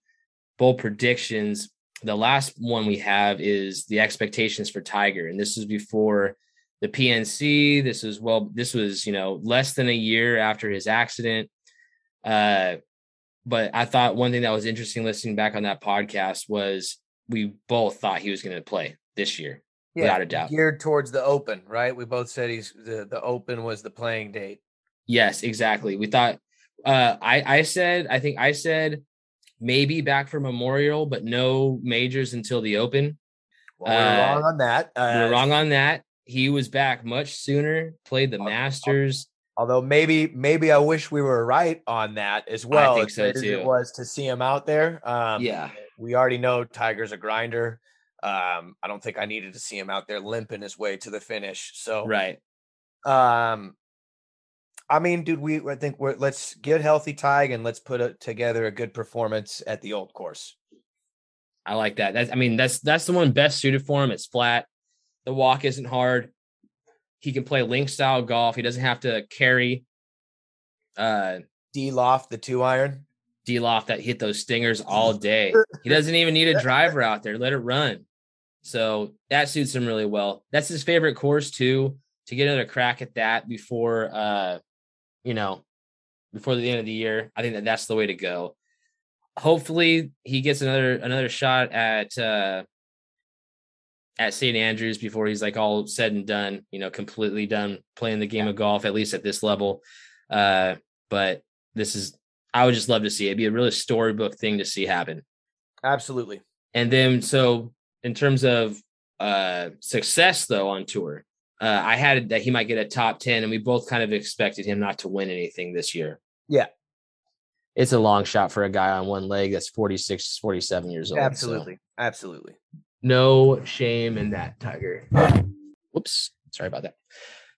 Speaker 1: bold predictions. The last one we have is the expectations for Tiger and this is before the PNC. This was well this was, you know, less than a year after his accident. Uh but I thought one thing that was interesting listening back on that podcast was we both thought he was going to play this year yeah, without a doubt.
Speaker 2: Geared towards the open, right? We both said he's the, the open was the playing date.
Speaker 1: Yes, exactly. We thought uh I I said I think I said maybe back for Memorial, but no majors until the open.
Speaker 2: Well, we're uh, wrong on that.
Speaker 1: Uh, we were wrong on that. He was back much sooner, played the Masters.
Speaker 2: Although maybe maybe I wish we were right on that as well.
Speaker 1: I think so too.
Speaker 2: It was to see him out there.
Speaker 1: Um, yeah,
Speaker 2: we already know Tiger's a grinder. Um, I don't think I needed to see him out there limping his way to the finish. So
Speaker 1: right.
Speaker 2: Um, I mean, dude, we I think we're let's get healthy, Tig, and let's put a, together a good performance at the old course.
Speaker 1: I like that. That's I mean, that's that's the one best suited for him. It's flat. The walk isn't hard. He can play link style golf. He doesn't have to carry uh
Speaker 2: D loft the two iron.
Speaker 1: D loft that hit those stingers all day. he doesn't even need a driver out there. Let it run. So that suits him really well. That's his favorite course too. To get another crack at that before uh you know, before the end of the year. I think that that's the way to go. Hopefully, he gets another another shot at uh, at St. Andrews before he's like all said and done. You know, completely done playing the game yeah. of golf, at least at this level. Uh, but this is, I would just love to see it. It'd be a really storybook thing to see happen.
Speaker 2: Absolutely.
Speaker 1: And then, so in terms of uh, success, though, on tour, uh, I had that he might get a top 10, and we both kind of expected him not to win anything this year.
Speaker 2: Yeah.
Speaker 1: It's a long shot for a guy on one leg that's 46, 47 years old.
Speaker 2: Absolutely. So. Absolutely.
Speaker 1: No shame in that, Tiger. Whoops. Sorry about that.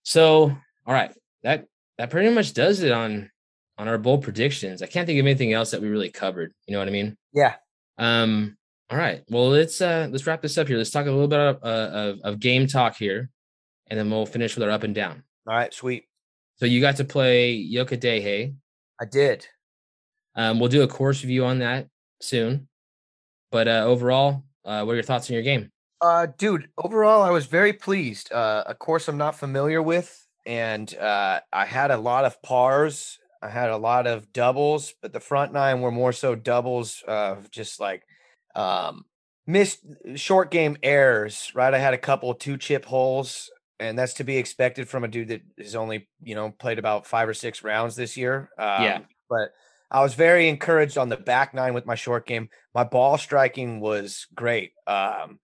Speaker 1: So, all right. That that pretty much does it on on our bold predictions. I can't think of anything else that we really covered. You know what I mean?
Speaker 2: Yeah.
Speaker 1: Um. All right. Well, let's uh let's wrap this up here. Let's talk a little bit of, uh, of, of game talk here and then we'll finish with our up and down.
Speaker 2: All right, sweet.
Speaker 1: So you got to play Yoka Yocha Dehe.
Speaker 2: I did.
Speaker 1: Um, we'll do a course review on that soon. But uh, overall, uh, what are your thoughts on your game?
Speaker 2: Uh, dude, overall, I was very pleased. Uh, a course I'm not familiar with, and uh, I had a lot of pars. I had a lot of doubles, but the front nine were more so doubles, uh, just like um, missed short game errors. Right, I had a couple two chip holes and that's to be expected from a dude that has only you know played about five or six rounds this year.
Speaker 1: Um, yeah,
Speaker 2: but I was very encouraged on the back nine with my short game. My ball striking was great. Um,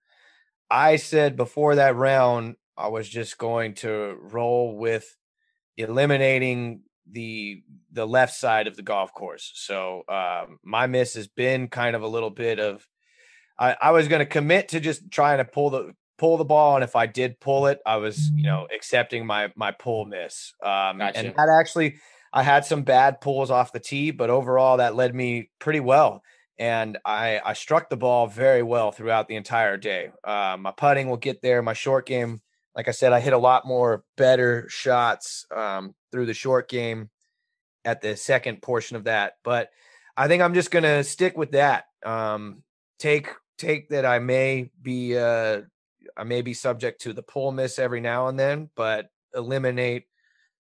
Speaker 2: I said before that round I was just going to roll with eliminating the the left side of the golf course. So um, my miss has been kind of a little bit of I, I was going to commit to just trying to pull the pull the ball, and if I did pull it, I was you know accepting my my pull miss. Um, gotcha. And that actually, I had some bad pulls off the tee, but overall that led me pretty well. And I I struck the ball very well throughout the entire day. Uh, my putting will get there. My short game, like I said, I hit a lot more better shots um, through the short game at the second portion of that. But I think I'm just gonna stick with that. Um, take take that I may be uh, I may be subject to the pull miss every now and then, but eliminate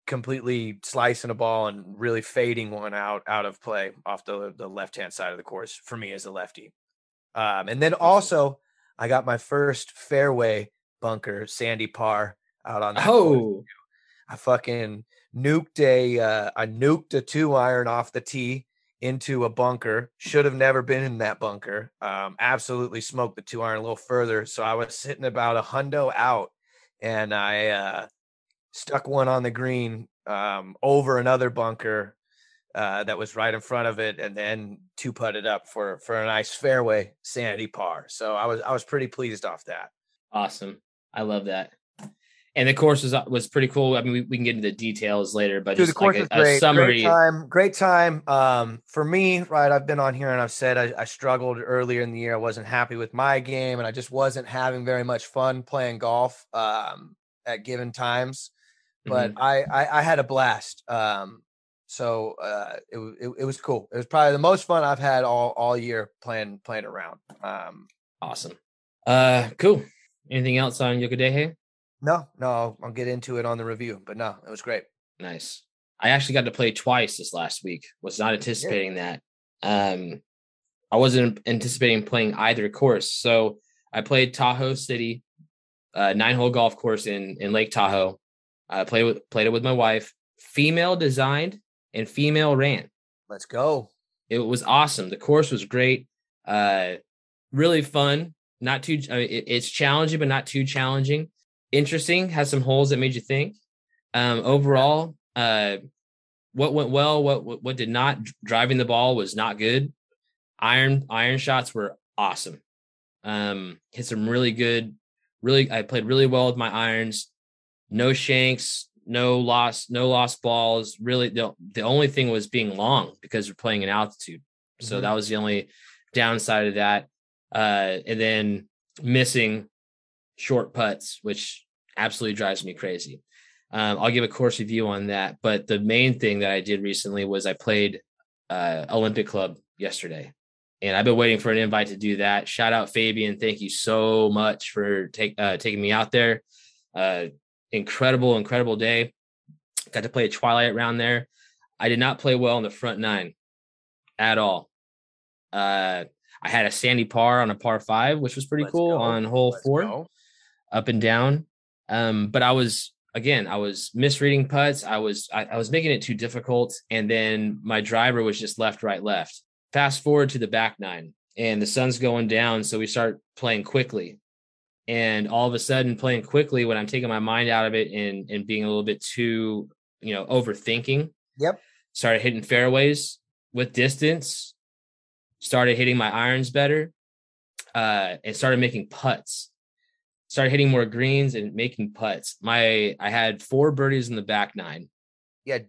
Speaker 2: completely slicing a ball and really fading one out out of play off the the left hand side of the course for me as a lefty. Um, and then also I got my first fairway bunker sandy par out on
Speaker 1: the oh.
Speaker 2: I fucking nuked a uh, I nuked a two iron off the tee into a bunker. Should have never been in that bunker. Um, absolutely smoked the two iron a little further. So I was sitting about a hundo out, and I uh, stuck one on the green um, over another bunker uh, that was right in front of it, and then two putted up for for a nice fairway sanity par. So I was I was pretty pleased off that.
Speaker 1: Awesome. I love that and the course was uh, was pretty cool. I mean, we, we can get into the details later, but Dude, just the course like a, great. a summary.
Speaker 2: Great time, great time. Um, for me, right? I've been on here and I've said I, I, struggled earlier in the year. I wasn't happy with my game, and I just wasn't having very much fun playing golf um, at given times. But mm-hmm. I, I, I had a blast. Um, so uh, it, it, it was cool. It was probably the most fun I've had all all year playing playing around. Um,
Speaker 1: awesome. Uh, cool. Anything else on Yocha Dehe?
Speaker 2: No, no, I'll get into it on the review, but no, it was great.
Speaker 1: Nice. I actually got to play twice this last week. Was not anticipating yeah. that. Um, I wasn't anticipating playing either course, so I played Tahoe City, uh, nine hole golf course in in Lake Tahoe. I played with played it with my wife. Female designed and female ran.
Speaker 2: Let's go.
Speaker 1: It was awesome. The course was great. Uh, really fun. Not too. I mean, it, it's challenging, but not too challenging interesting, has some holes that made you think. Um, overall, uh, what went well, what, what what did not. Driving the ball was not good. Iron iron shots were awesome. Um, hit some really good, really. I played really well with my irons. No shanks, no lost, no lost balls. Really, the the only thing was being long because we're playing in altitude. So mm-hmm. that was the only downside of that. Uh, and then missing short putts, which absolutely drives me crazy. Um, I'll give a course review on that. But the main thing that I did recently was I played uh, Olympic Club yesterday, and I've been waiting for an invite to do that. Shout out Fabian, thank you so much for take, uh, taking me out there. Uh, incredible, incredible day. Got to play a twilight round there. I did not play well in the front nine at all. Uh, I had a sandy par on a par five, which was pretty Let's cool go. on hole Let's four, go. Up and down. Um, but I was again, I was misreading putts. I was I, I was making it too difficult, and then my driver was just left, right, left. Fast forward to the back nine, and the sun's going down, so we start playing quickly. And all of a sudden, playing quickly when I'm taking my mind out of it and and being a little bit too, you know, overthinking.
Speaker 2: Yep.
Speaker 1: Started hitting fairways with distance started hitting my irons better, uh, and started making putts. Started hitting more greens and making putts. My I had four birdies in the back nine.
Speaker 2: Yeah,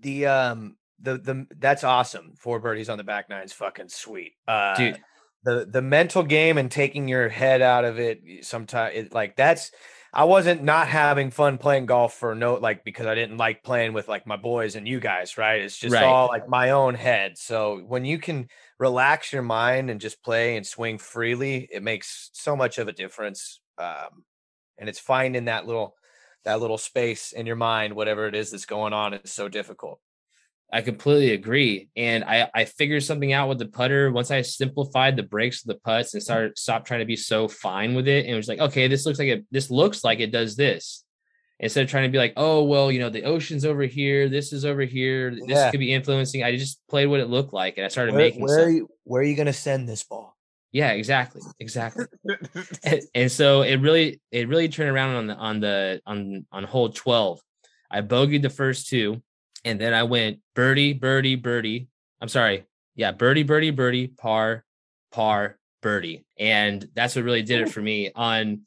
Speaker 2: the um the the that's awesome. Four birdies on the back nine is fucking sweet. Uh, Dude, the the mental game and taking your head out of it sometimes it, like that's I wasn't not having fun playing golf for no like because I didn't like playing with like my boys and you guys, right? It's just right. all like my own head. So when you can relax your mind and just play and swing freely, it makes so much of a difference. Um, and it's finding that little that little space in your mind, whatever it is that's going on, is so difficult.
Speaker 1: I completely agree. And I, I figured something out with the putter once I simplified the breaks of the putts and started stop trying to be so fine with it. And it was like, okay, this looks like it this looks like it does this. Instead of trying to be like, oh well, you know, the ocean's over here, this is over here, this yeah. could be influencing. I just played what it looked like and I started
Speaker 2: where,
Speaker 1: making
Speaker 2: where are you where are you gonna send this ball?
Speaker 1: Yeah, exactly. Exactly. and, and so it really it really turned around on the on the on on hole 12. I bogeyed the first two and then I went birdie, birdie, birdie. I'm sorry. Yeah, birdie, birdie, birdie, par, par, birdie. And that's what really did it for me. On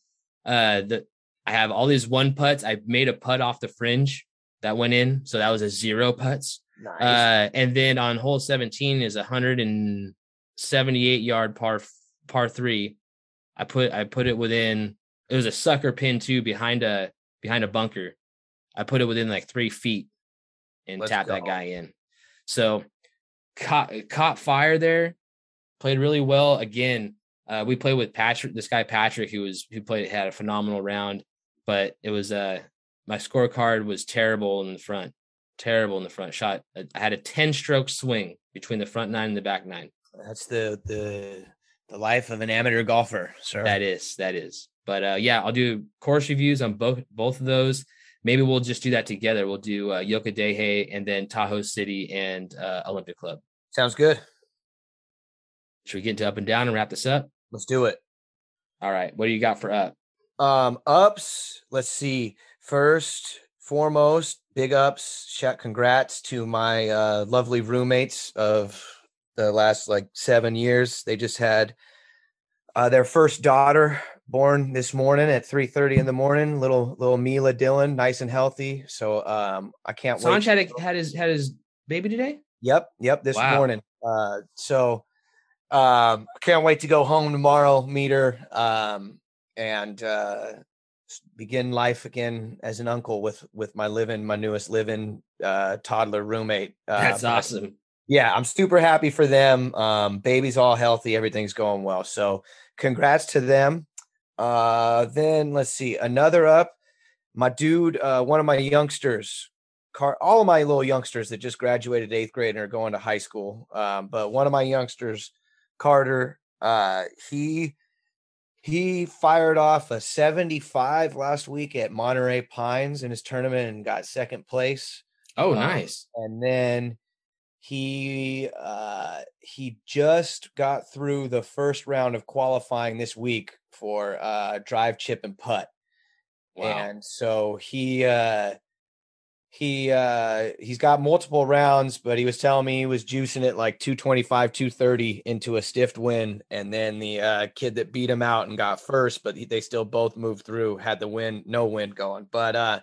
Speaker 1: uh the I have all these one putts. I made a putt off the fringe that went in. So that was a zero putts. Nice. Uh and then on hole 17 is a 178 yard par par three. I put I put it within it was a sucker pin too behind a behind a bunker. I put it within like three feet and Let's tap go. that guy in. So caught caught fire there, played really well. Again, uh, we played with Patrick, this guy Patrick, who was who played had a phenomenal round, but it was uh my scorecard was terrible in the front, terrible in the front shot. I had a 10 stroke swing between the front nine and the back nine.
Speaker 2: That's the the the life of an amateur golfer, sir.
Speaker 1: That is, that is. But uh yeah, I'll do course reviews on both both of those maybe we'll just do that together. We'll do uh, Yocha Dehe and then Tahoe City and uh, Olympic Club.
Speaker 2: Sounds good.
Speaker 1: Should we get into up and down and wrap this up?
Speaker 2: Let's do it.
Speaker 1: All right. What do you got for up?
Speaker 2: Um, ups. Let's see. First, foremost, big ups. Shout congrats to my uh, lovely roommates of the last like seven years. They just had uh, their first daughter born this morning at 3:30 in the morning. Little little Mila Dillon, nice and healthy. So um, I can't
Speaker 1: Sanj wait. had had his had his baby today.
Speaker 2: Yep, yep, this wow. morning. Uh, so um, I can't wait to go home tomorrow, meet her, um, and uh, begin life again as an uncle with with my living, my newest living uh, toddler roommate.
Speaker 1: Uh, That's awesome.
Speaker 2: Yeah, I'm super happy for them. Um, baby's all healthy, everything's going well. So congrats to them. Uh, then let's see another up. My dude, uh, one of my youngsters, car, all of my little youngsters that just graduated eighth grade and are going to high school. Um, but one of my youngsters, Carter, uh, he he fired off a 75 last week at Monterey Pines in his tournament and got second place.
Speaker 1: Oh, um, nice.
Speaker 2: and then he uh he just got through the first round of qualifying this week for uh, drive, chip, and putt. Wow. And so he uh, he uh he's got multiple rounds but he was telling me he was juicing it like 225 230 into a stiff win and then the uh kid that beat him out and got first but he, they still both moved through had the win no win going but uh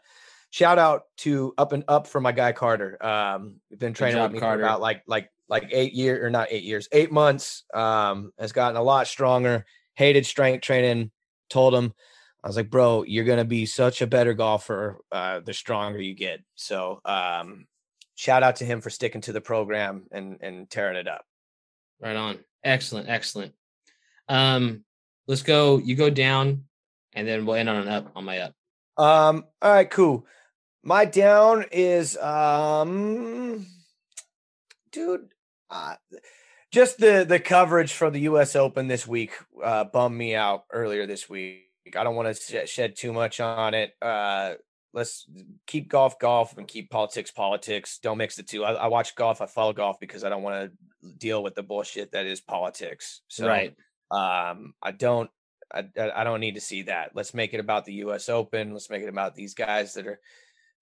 Speaker 2: shout out to up and up for my guy carter um been training job, with me carter. for about like like like eight years or not eight years eight months um has gotten a lot stronger hated strength training told him I was like, bro, you're gonna be such a better golfer uh, the stronger you get. So um, shout out to him for sticking to the program and and tearing it up.
Speaker 1: Right on. Excellent, excellent. Um, let's go. You go down, and then we'll end on an up on my up.
Speaker 2: Um, all right, cool. My down is um dude, uh, just the the coverage for the US Open this week uh bummed me out earlier this week. I don't want to shed too much on it. Uh, let's keep golf golf and keep politics politics. Don't mix the two. I, I watch golf. I follow golf because I don't want to deal with the bullshit that is politics. So, right. Um, I don't. I, I don't need to see that. Let's make it about the U.S. Open. Let's make it about these guys that are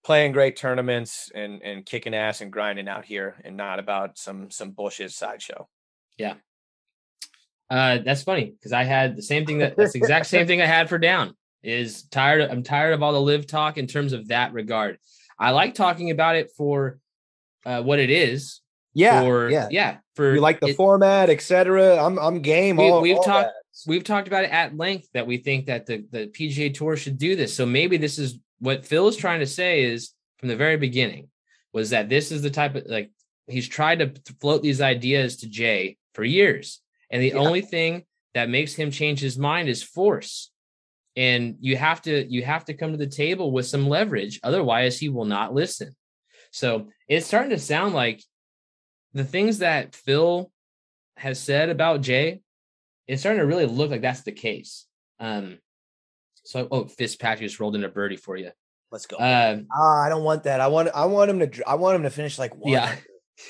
Speaker 2: playing great tournaments and and kicking ass and grinding out here, and not about some some bullshit sideshow.
Speaker 1: Yeah, uh, that's funny because I had the same thing that that's the exact same thing I had for down. Is tired. Of, I'm tired of all the LIV talk in terms of that regard. I like talking about it for uh, what it is.
Speaker 2: Yeah,
Speaker 1: for,
Speaker 2: yeah,
Speaker 1: yeah. For
Speaker 2: you like the it, format, etc. I'm I'm game. We,
Speaker 1: all, we've all talked that. we've talked about it at length that we think that the the PGA Tour should do this. So maybe this is what Phil is trying to say is from the very beginning was that this is the type of like he's tried to float these ideas to Jay for years and the yeah. only thing that makes him change his mind is force. And you have to you have to come to the table with some leverage, otherwise he will not listen. So it's starting to sound like the things that Phil has said about Jay, it's starting to really look like that's the case. Um, so oh, Fitzpatrick just rolled in a birdie for you.
Speaker 2: Let's go. Uh, oh, I don't want that. I want I want him to I want him to finish like one. Yeah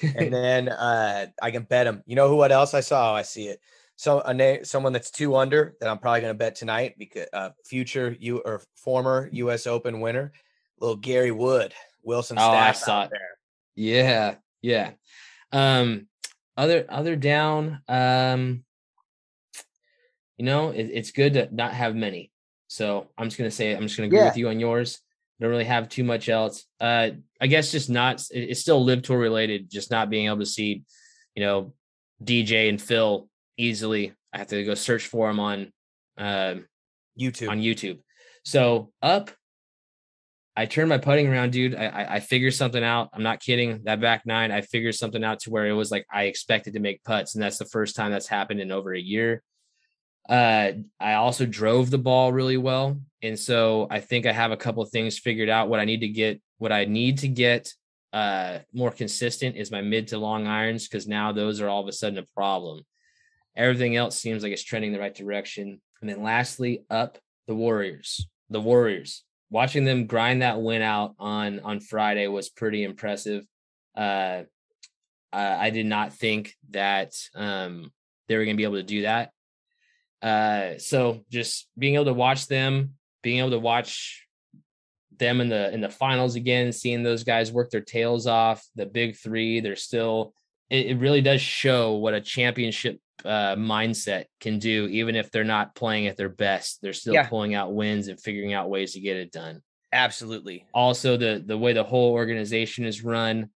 Speaker 2: and then uh, I can bet him. You know who? What else I saw? Oh, I see it. So a name, someone that's two under that I'm probably going to bet tonight because uh, future you or former U.S. Open winner, little Gary Wood, Wilson. Oh, I saw it there.
Speaker 1: Yeah, yeah. Um, other other down. Um, you know, it, it's good to not have many. So I'm just gonna say I'm just gonna agree yeah. with you on yours I don't really have too much else. Uh, I guess just not. It's still LIV tour related. Just not being able to see, you know, DJ and Phil easily. I have to go search for them on uh,
Speaker 2: YouTube.
Speaker 1: On YouTube. So up, I turned my putting around, dude. I, I I figured something out. I'm not kidding. That back nine, I figured something out to where it was like I expected to make putts, and that's the first time that's happened in over a year. Uh, I also drove the ball really well. And so I think I have a couple of things figured out. What I need to get, what I need to get uh, more consistent is my mid to long irons because now those are all of a sudden a problem. Everything else seems like it's trending the right direction. And then lastly, up the Warriors. The Warriors. Watching them grind that win out on on Friday was pretty impressive. Uh, I did not think that um, they were going to be able to do that. Uh, so just being able to watch them, being able to watch them in the in the finals again, seeing those guys work their tails off, the big three, they're still. It, it really does show what a championship uh, mindset can do, even if they're not playing at their best. They're still yeah. pulling out wins and figuring out ways to get it done.
Speaker 2: Absolutely.
Speaker 1: Also, the the way the whole organization is run,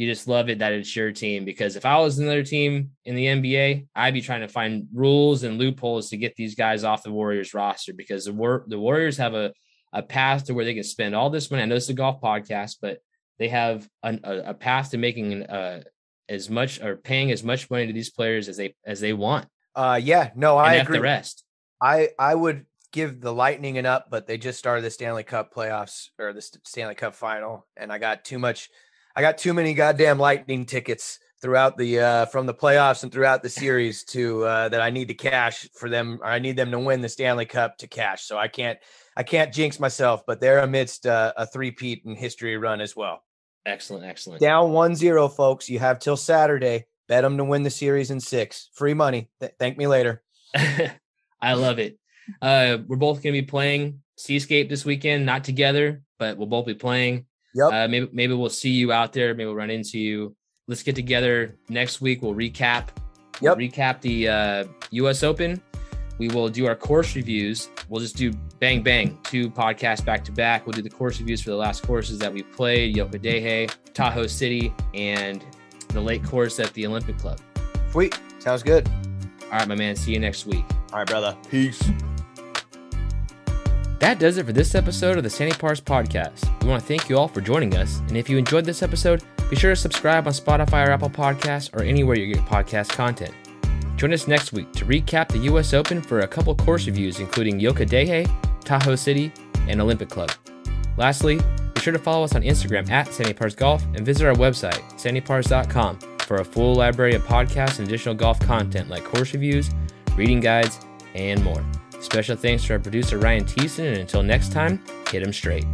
Speaker 1: you just love it that it's your team because if I was another team in the NBA, I'd be trying to find rules and loopholes to get these guys off the Warriors roster because the War- the Warriors have a a path to where they can spend all this money. I know it's a golf podcast, but they have an, a, a, path to making uh, as much or paying as much money to these players as they as they want.
Speaker 2: Uh, yeah, no, I agree.
Speaker 1: The rest,
Speaker 2: I I would give the Lightning an up, but they just started the Stanley Cup playoffs or the Stanley Cup final, and I got too much I got too many goddamn lightning tickets throughout the uh, from the playoffs and throughout the series to uh, that I need to cash for them. Or I need them to win the Stanley Cup to cash. So I can't I can't jinx myself, but they're amidst uh, a three-peat in history run as well.
Speaker 1: Excellent, excellent.
Speaker 2: Down 1-0, folks. You have till Saturday. Bet them to win the series in six. Free money. Th- thank me later.
Speaker 1: I love it. Uh, we're both going to be playing Seascape this weekend, not together, but we'll both be playing.
Speaker 2: Yep.
Speaker 1: Uh, maybe maybe we'll see you out there. Maybe we'll run into you. Let's get together next week. We'll recap. We'll recap the uh, U.S. Open. We will do our course reviews. We'll just do bang bang two podcasts back to back. We'll do the course reviews for the last courses that we played: Yocha Dehe, Tahoe City, and the late course at the Olympic Club.
Speaker 2: Sweet. Sounds good.
Speaker 1: All right, my man. See you next week.
Speaker 2: All right, brother. Peace.
Speaker 1: That does it for this episode of the Sandy Pars Podcast. We want to thank you all for joining us. And if you enjoyed this episode, be sure to subscribe on Spotify or Apple Podcasts or anywhere you get podcast content. Join us next week to recap the U.S. Open for a couple course reviews, including Yocha Yocha Dehe, Tahoe City, and Olympic Club. Lastly, be sure to follow us on Instagram at Sandy Pars Golf and visit our website, sandypars.com, for a full library of podcasts and additional golf content like course reviews, reading guides, and more. Special thanks to our producer Ryan Thiessen, and until next time, hit 'em straight.